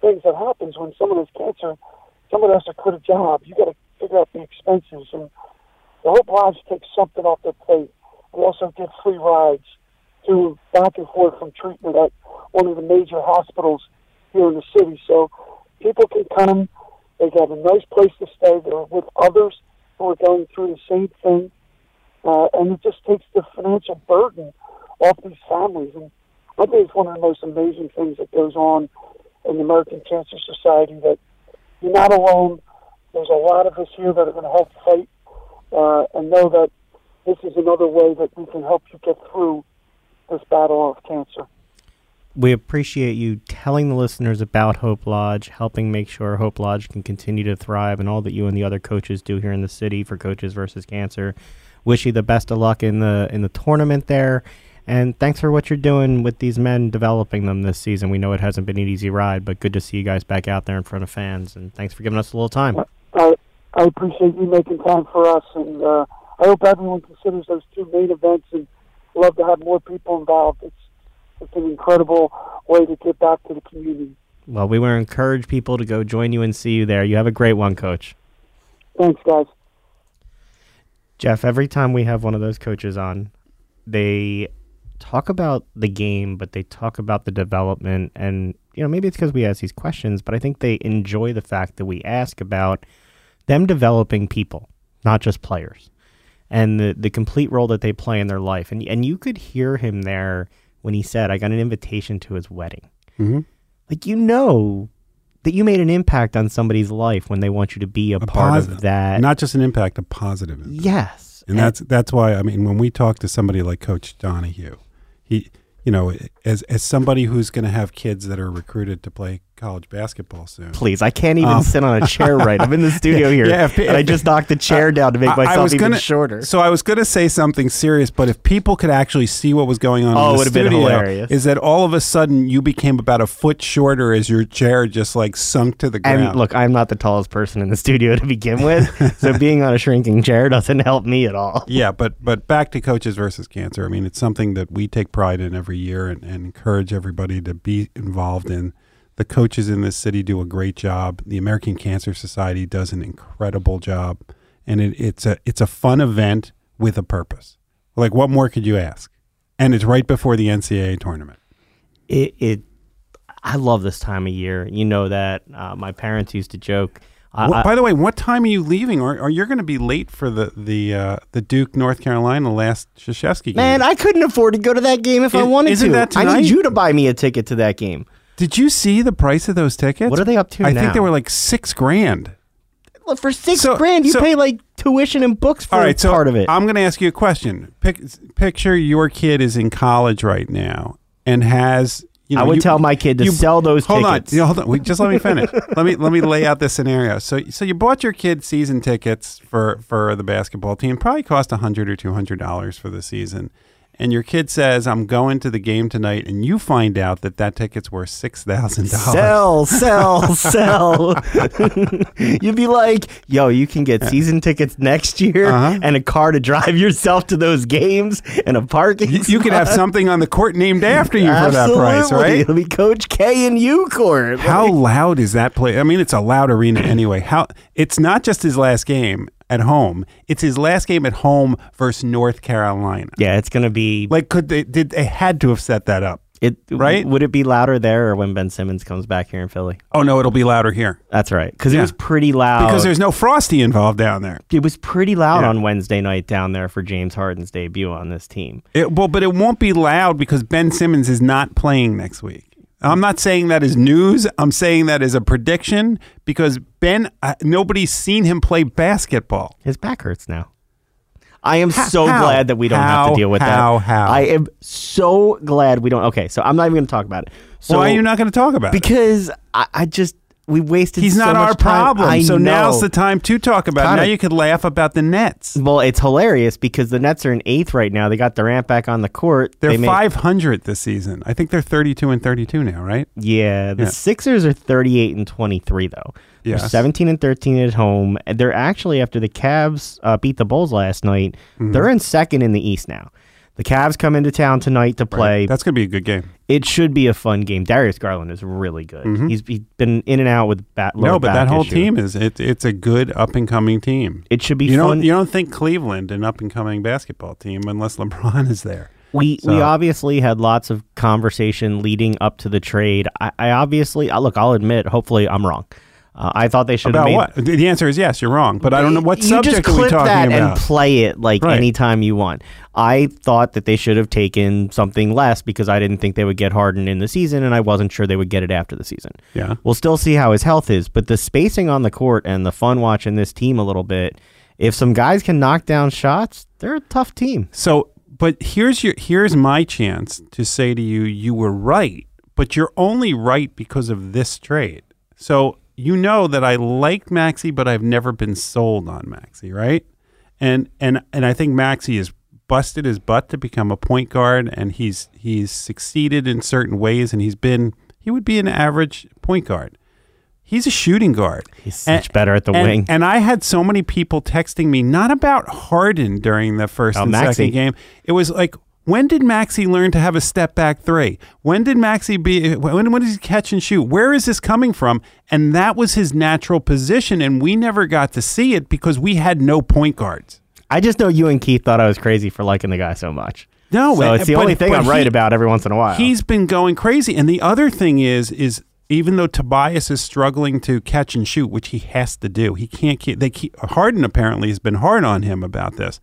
things that happens when someone has cancer, someone has to quit a job. You got to figure out the expenses, and the Hope Lodge takes something off their plate. We also give free rides back and forth from treatment at one of the major hospitals here in the city. So people can come. They have a nice place to stay. They're with others who are going through the same thing. Uh, and it just takes the financial burden off these families. And I think it's one of the most amazing things that goes on in the American Cancer Society that you're not alone. There's a lot of us here that are going to help fight uh, and know that this is another way that we can help you get through this battle of cancer. We appreciate you telling the listeners about Hope Lodge, helping make sure Hope Lodge can continue to thrive, and all that you and the other coaches do here in the city for Coaches versus Cancer. Wish you the best of luck in the in the tournament there, and thanks for what you're doing with these men, developing them this season. We know it hasn't been an easy ride, but good to see you guys back out there in front of fans, and thanks for giving us a little time. I, I appreciate you making time for us, and uh, I hope everyone considers those two main events and love to have more people involved. It's it's an incredible way to get back to the community. Well, we want to encourage people to go join you and see you there. You have a great one, Coach. Thanks, guys. Jeff, every time we have one of those coaches on, they talk about the game, but they talk about the development. And, you know, maybe it's because we ask these questions, but I think they enjoy the fact that we ask about them developing people, not just players, and the, the complete role that they play in their life. And, and you could hear him there when he said, I got an invitation to his wedding. Mm-hmm. Like, you know that you made an impact on somebody's life when they want you to be a, A part positive, of that. not just an impact, a positive. Impact. yes. And that's that's why I mean when we talk to somebody like Coach Donahue, he you know as as somebody who's going to have kids that are recruited to play college basketball soon. Please, I can't even Um, sit on a chair right. I'm in the studio here, Yeah, if- and I just knocked the chair down to make myself was even gonna- shorter. So I was going to say something serious, but if people could actually see what was going on Oh, in the studio, is that all of a sudden you became about a foot shorter as your chair just like sunk to the ground. And look, I'm not the tallest person in the studio to begin with, so being on a shrinking chair doesn't help me at all. Yeah, but but back to coaches versus cancer. I mean, it's something that we take pride in every year and, and encourage everybody to be involved in. The coaches in this city do a great job. The American Cancer Society does an incredible job, and it, it's a it's a fun event with a purpose. Like, what more could you ask? And it's right before the NCAA tournament. It, it I love this time of year. You know that uh, my parents used to joke. I, What- I- by the way, what time are you leaving? Or, or you're going to be late for the the uh, the Duke North Carolina last Krzyzewski game? man, I couldn't afford to go to that game if I wanted isn't to. that I need you to buy me a ticket to that game. Did you see the price of those tickets? What are they up to I now? think they were like six grand. Look, for six So- grand, you so- pay like tuition and books for All right, so part of it. I'm going to ask you a question. Pic- picture your kid is in college right now and has. You know, I would you- tell my kid to sell those hold tickets. on, you know, hold on. Wait, just let me finish. let me let me lay out this scenario. So so you bought your kid season tickets for for the basketball team. Probably cost a hundred or two hundred dollars for the season. And your kid says, "I'm going to the game tonight," and you find out that that ticket's worth six thousand dollars. Sell, sell, sell. You'd be like, yo, you can get season tickets next year Uh-huh. and a car to drive yourself to those games and a parking You, you could have something on the court named after you for that price, right? It'll be Coach K and U court. How Like, loud is that play? I mean, it's a loud arena anyway. How it's not just his last game at home; it's his last game at home versus North Carolina. yeah, it's gonna be Like, could they? Did they had to have set that up? it right? Would it be louder there or when Ben Simmons comes back here in Philly? Oh no, it'll be louder here That's right, because it was pretty loud. because there's no Frosty involved down there. it was pretty loud Yeah. on Wednesday night down there for James Harden's debut on this team. It, well, but it won't be loud because Ben Simmons is not playing next week. I'm not saying that is news. I'm saying that is a prediction because Ben, uh, nobody's seen him play basketball. His back hurts now. I am How- so how? glad that we don't have to deal with How? that. How? I am so glad we don't. Okay, so I'm not even going to talk about it. So, Why are you not going to talk about it? Because I, I just we wasted. He's so not our problem. So know. now's the time to talk about it. Now you could laugh about the Nets. Well, it's hilarious because the Nets are in eighth right now. They got Durant back on the court. They're They made- 500 this season. I think they're 32 and 32 now, right? Yeah, the Yeah. Sixers are 38 and 23 though. They're 17 and 13 at home. They're actually after the Cavs uh, beat the Bulls last night. Mm-hmm. They're in second in the East now. The Cavs come into town tonight to play. That's going to be a good game. it should be a fun game. Darius Garland is really good. He's, he's been in and out with bat. Mm-hmm. no, but that whole issue. team is it, it's a good up and coming team. It should be You fun. don't you don't think Cleveland an up and coming basketball team unless LeBron is there. We So- we obviously had lots of conversation leading up to the trade. I, I obviously uh, look. I'll admit. Hopefully, I'm wrong. Uh, I thought they should have About made. what? The answer is yes. You're wrong, but I don't know what you subject just are we talking that about. and play it like Right. anytime you want. I thought that they should have taken something less because I didn't think they would get Harden in the season, and I wasn't sure they would get it after the season. yeah. We'll still see how his health is, but the spacing on the court and the fun watching this team a little bit. If some guys can knock down shots, they're a tough team. So, but here's your here's my chance to say to you, you were right, but you're only right because of this trade. So you know that I like Maxey, but I've never been sold on Maxey, right? And and and I think Maxey has busted his butt to become a point guard, and he's he's succeeded in certain ways, and he's been he would be an average point guard. He's a shooting guard. He's And- much better at the and, wing. And I had so many people texting me, not about Harden during the first Oh, and Maxey. second game. It was like, when did Maxey learn to have a step back three? When did Maxey be? When, when did he catch and shoot? Where is this coming from? And that was his natural position, and we never got to see it because we had no point guards. I just know you and Keith thought I was crazy for liking the guy so much. No, so it's the but- only thing I'm right about every once in a while. He's been going crazy. And the other thing is, is even though Tobias is struggling to catch and shoot, which he has to do, he can't keep. They keep Harden apparently has been hard on him about this.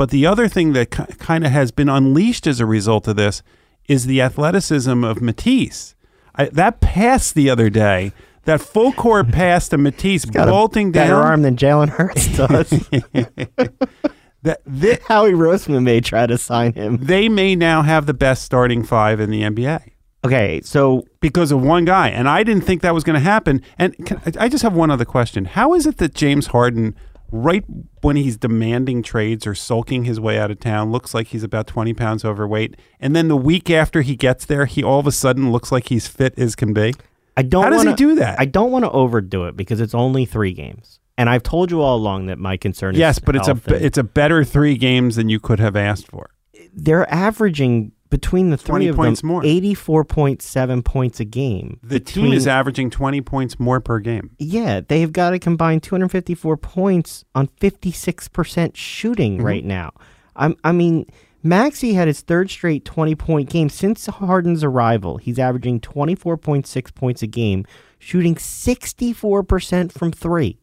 But the other thing that kind of has been unleashed as a result of this is the athleticism of Matisse. I, that pass the other day, that full court pass to Matisse, bolting better down. arm than Jalen Hurts does. That, that Howie Roseman may try to sign him. they may now have the best starting five in the NBA. Okay, so because of one guy. And I didn't think that was going to happen. And can, I just have one other question. How is it that James Harden, right when he's demanding trades or sulking his way out of town, looks like he's about 20 pounds overweight? And then the week after he gets there, he all of a sudden looks like he's fit as can be? I don't. How does he wanna- do that? I don't want to overdo it because it's only three games, and I've told you all along that my concern is Yes, but it's a and- it's a better three games than you could have asked for. they're averaging between the 20 three of points them more. eighty four point seven points a game. The team is averaging 20 points more per game. Yeah, they've got to combine 254 points on 56% shooting Mm-hmm. right now. I'm, I mean, Maxey had his third straight 20 point game since Harden's arrival. He's averaging 24.6 points a game, shooting 64% from three.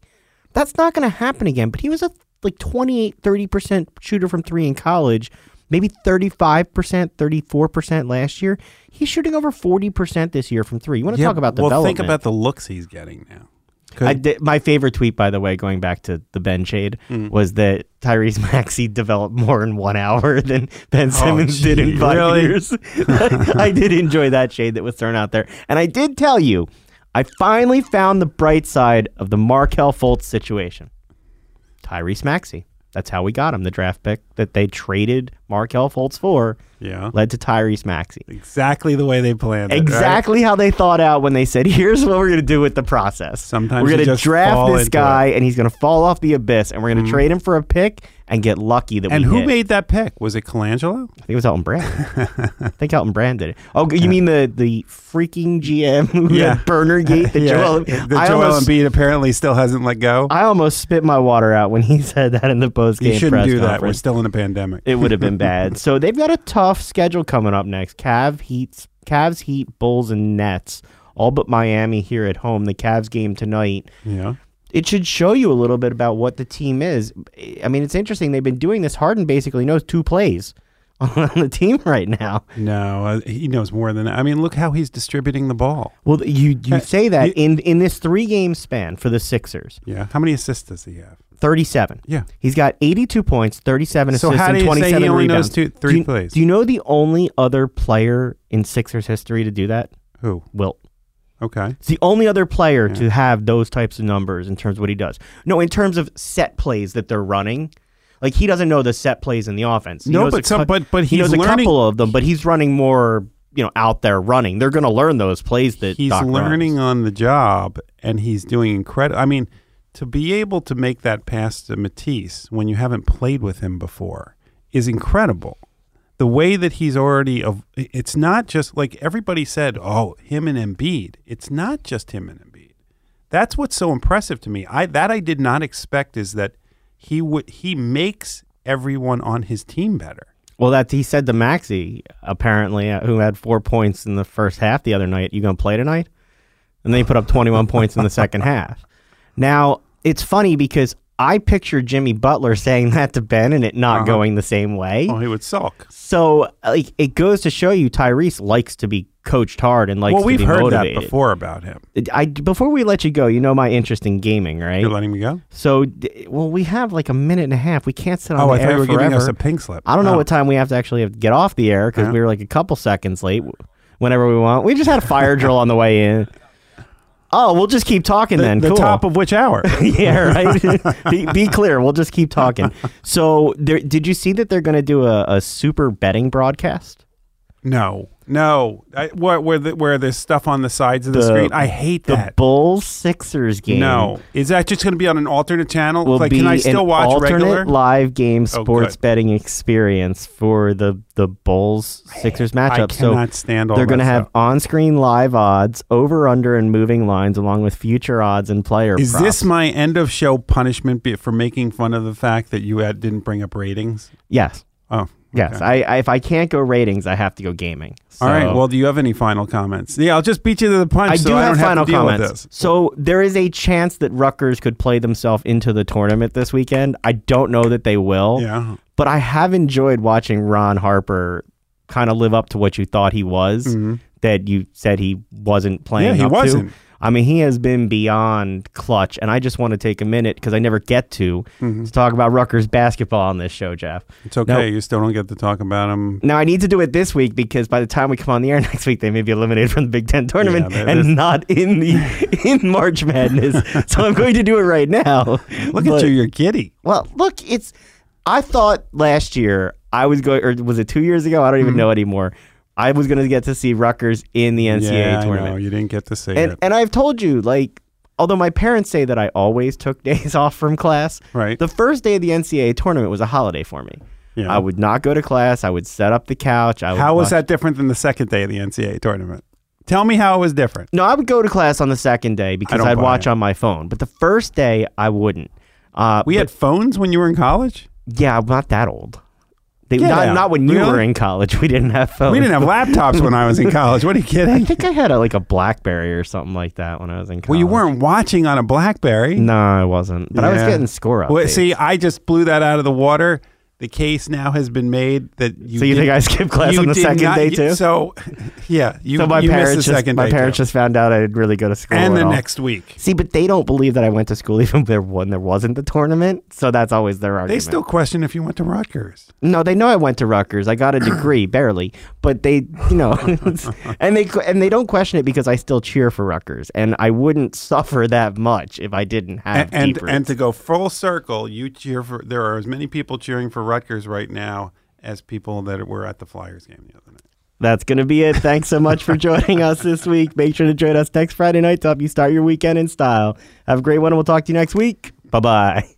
That's not going to happen again, but he was a like 28, 30% shooter from three in college, maybe 35%, 34% last year. He's shooting over 40% this year from three. You want to talk about well, development? think about the looks he's getting now. I did, my favorite tweet, by the way, going back to the Ben shade, Mm. was that Tyrese Maxey developed more in one hour than Ben Simmons did in Oh, five really? years. I did enjoy that shade that was thrown out there, and I did tell you, I finally found the bright side of the Markelle Fultz situation. Tyrese Maxey. That's how we got him. The draft pick that they traded Markelle Fultz for Yeah. led to Tyrese Maxey. Exactly the way they planned it. right? Exactly how they thought out when they said, "Here's what we're going to do with the process. Sometimes we're going to draft this guy, it. Mm-hmm. and he's going to fall off the abyss, and we're going to trade him for a pick and get lucky that And we who hit." made that pick? Was it Colangelo? I think it was Elton Brand. I think Elton Brand did it. Oh, you mean the the freaking GM who Yeah. had burner gate? The Joel, the I Joel almost, Embiid apparently still hasn't let go. I almost spit my water out when he said that in the post game you shouldn't do that. We're still in a pandemic. It would have been bad. So they've got a tough schedule coming up next. Cav Heat, Cavs Heat, Bulls, and Nets. All but Miami here at home. The Cavs game tonight. yeah. It should show you a little bit about what the team is. I mean, it's interesting. They've been doing this. Harden basically knows two plays on the team right now. No, uh, he knows more than that. I mean, look how he's distributing the ball. Well, you you Uh, say that in in this three game span for the Sixers, Yeah. How many assists does he have? thirty seven. Yeah. He's got 82 points, 37 So assists, and you say 27 he only knows rebounds. two- three do you, plays? Do you know the only other player in Sixers history to do that? Who? Wilt. Okay. It's the only other player to have those types of numbers in terms of what he does. No, in terms of set plays that they're running. Like he doesn't know the set plays in the offense. He No, but a some- but- but he knows a couple of them. But he's running more you know out there running. They're going to learn those plays that he's Doc runs. learning on the job and he's doing incredible. I mean, to be able to make that pass to Matisse when you haven't played with him before is incredible. The way that he's already, of it's not just like everybody said, oh, him and Embiid. It's not just him and Embiid. That's what's so impressive to me. I that I did not expect is that he would he makes everyone on his team better. Well, that he said to Maxey apparently, uh, who had four points in the first half the other night. You gonna play tonight? And then he put up 21 points in the second half. Now it's funny because I picture Jimmy Butler saying that to Ben and it not Uh-huh. going the same way. Oh, he would sulk. So like it goes to show you Tyrese likes to be coached hard and likes to be motivated. well, we've heard motivated. that before about him. I before we let you go, you know my interest in gaming, right? You're letting me go. So well, we have like a minute and a half. We can't sit on Oh, the I thought you were forever. giving us a pink slip. I don't know Oh. what time we have to actually have to get off the air because Yeah. we were like a couple seconds late. Whenever we want, we just had a fire drill on the way in. Oh, we'll just keep talking the, then. the cool. top of which hour? yeah, right. be, be clear. We'll just keep talking. So, there, did you see that they're going to do a, a super betting broadcast? No, no. I, what where the, where there's stuff on the sides of the, The- screen? I hate The that. Bulls Sixers game. no, is that just going to be on an alternate channel? will like, be can I still an watch alternate regular? live game Oh, sports good. betting experience for the the Bulls Sixers I matchup. so cannot stand all they're going to have stuff. on-screen live odds, over under and moving lines, along with future odds and player. Is props. this my end of show punishment be- for making fun of the fact that you had, didn't bring up ratings? Yes. Oh, Yes. okay. I, I if I can't go ratings, I have to go gaming. All right. Well, do you have any final comments? Yeah, I'll just beat you to the punch. I so do I have final with comments. this. So there is a chance that Rutgers could play themselves into the tournament this weekend. I don't know that they will. Yeah. But I have enjoyed watching Ron Harper kind of live up to what you thought he was. That you said he wasn't playing. Mm-hmm. Yeah, he up to. I mean, he has been beyond clutch, and I just want to take a minute because I never get to to talk about Rutgers basketball on this show, Jeff. It's okay. Now- you still don't get to talk about them. Now I need to do it this week because by the time we come on the air next week, they may be eliminated from the Big Ten tournament Yeah, and not in the in March Madness. so I'm going to do it right now. Look But- at you. You're giddy. Well, look, it's. I thought last year I was going, or was it two years ago? I don't even Mm-hmm. know anymore. I was going to get to see Rutgers in the NCAA yeah, tournament, know. You didn't get to see and it. and I've told you like. Although my parents say that I always took days off from class, Right. The first day of the NCAA tournament was a holiday for me. Yeah. I would not go to class. I would set up the couch. I would How was watch- that different than the second day of the NCAA tournament? Tell me how it was different. No, I would go to class on the second day because I'd watch it. on my phone. But the first day, I wouldn't. Uh, We but- had phones when you were in college. yeah, I'm not that old. They, Get not, out. not when you Really? were in college. We didn't have phones. We didn't have laptops when I was in college. What are you kidding? I kidding? think I had a, like a BlackBerry or something like that when I was in college. Well, you weren't watching on a BlackBerry. No, I wasn't. But I was Yeah. getting score updates. Well, see, I just blew that out of the water. The case now has been made that you. so you did- think I skipped class on the second not- day too? So, yeah, you, so my you missed parents the just my parents too. just found out I didn't really go to school. and the all. next week. See, but they don't believe that I went to school even there when there wasn't the tournament. So that's always their argument. They still question if you went to Rutgers. No, they know I went to Rutgers. I got a degree, barely, but they, you know, and they and they don't question it because I still cheer for Rutgers, and I wouldn't suffer that much if I didn't have And and, and to go full circle, you cheer for. There are as many people cheering for Rutgers right now as people that were at the Flyers game the other night. That's gonna be it. Thanks so much for joining us this week. Make sure to join us next Friday night to help you start your weekend in style. Have a great one, and we'll talk to you next week. Bye bye.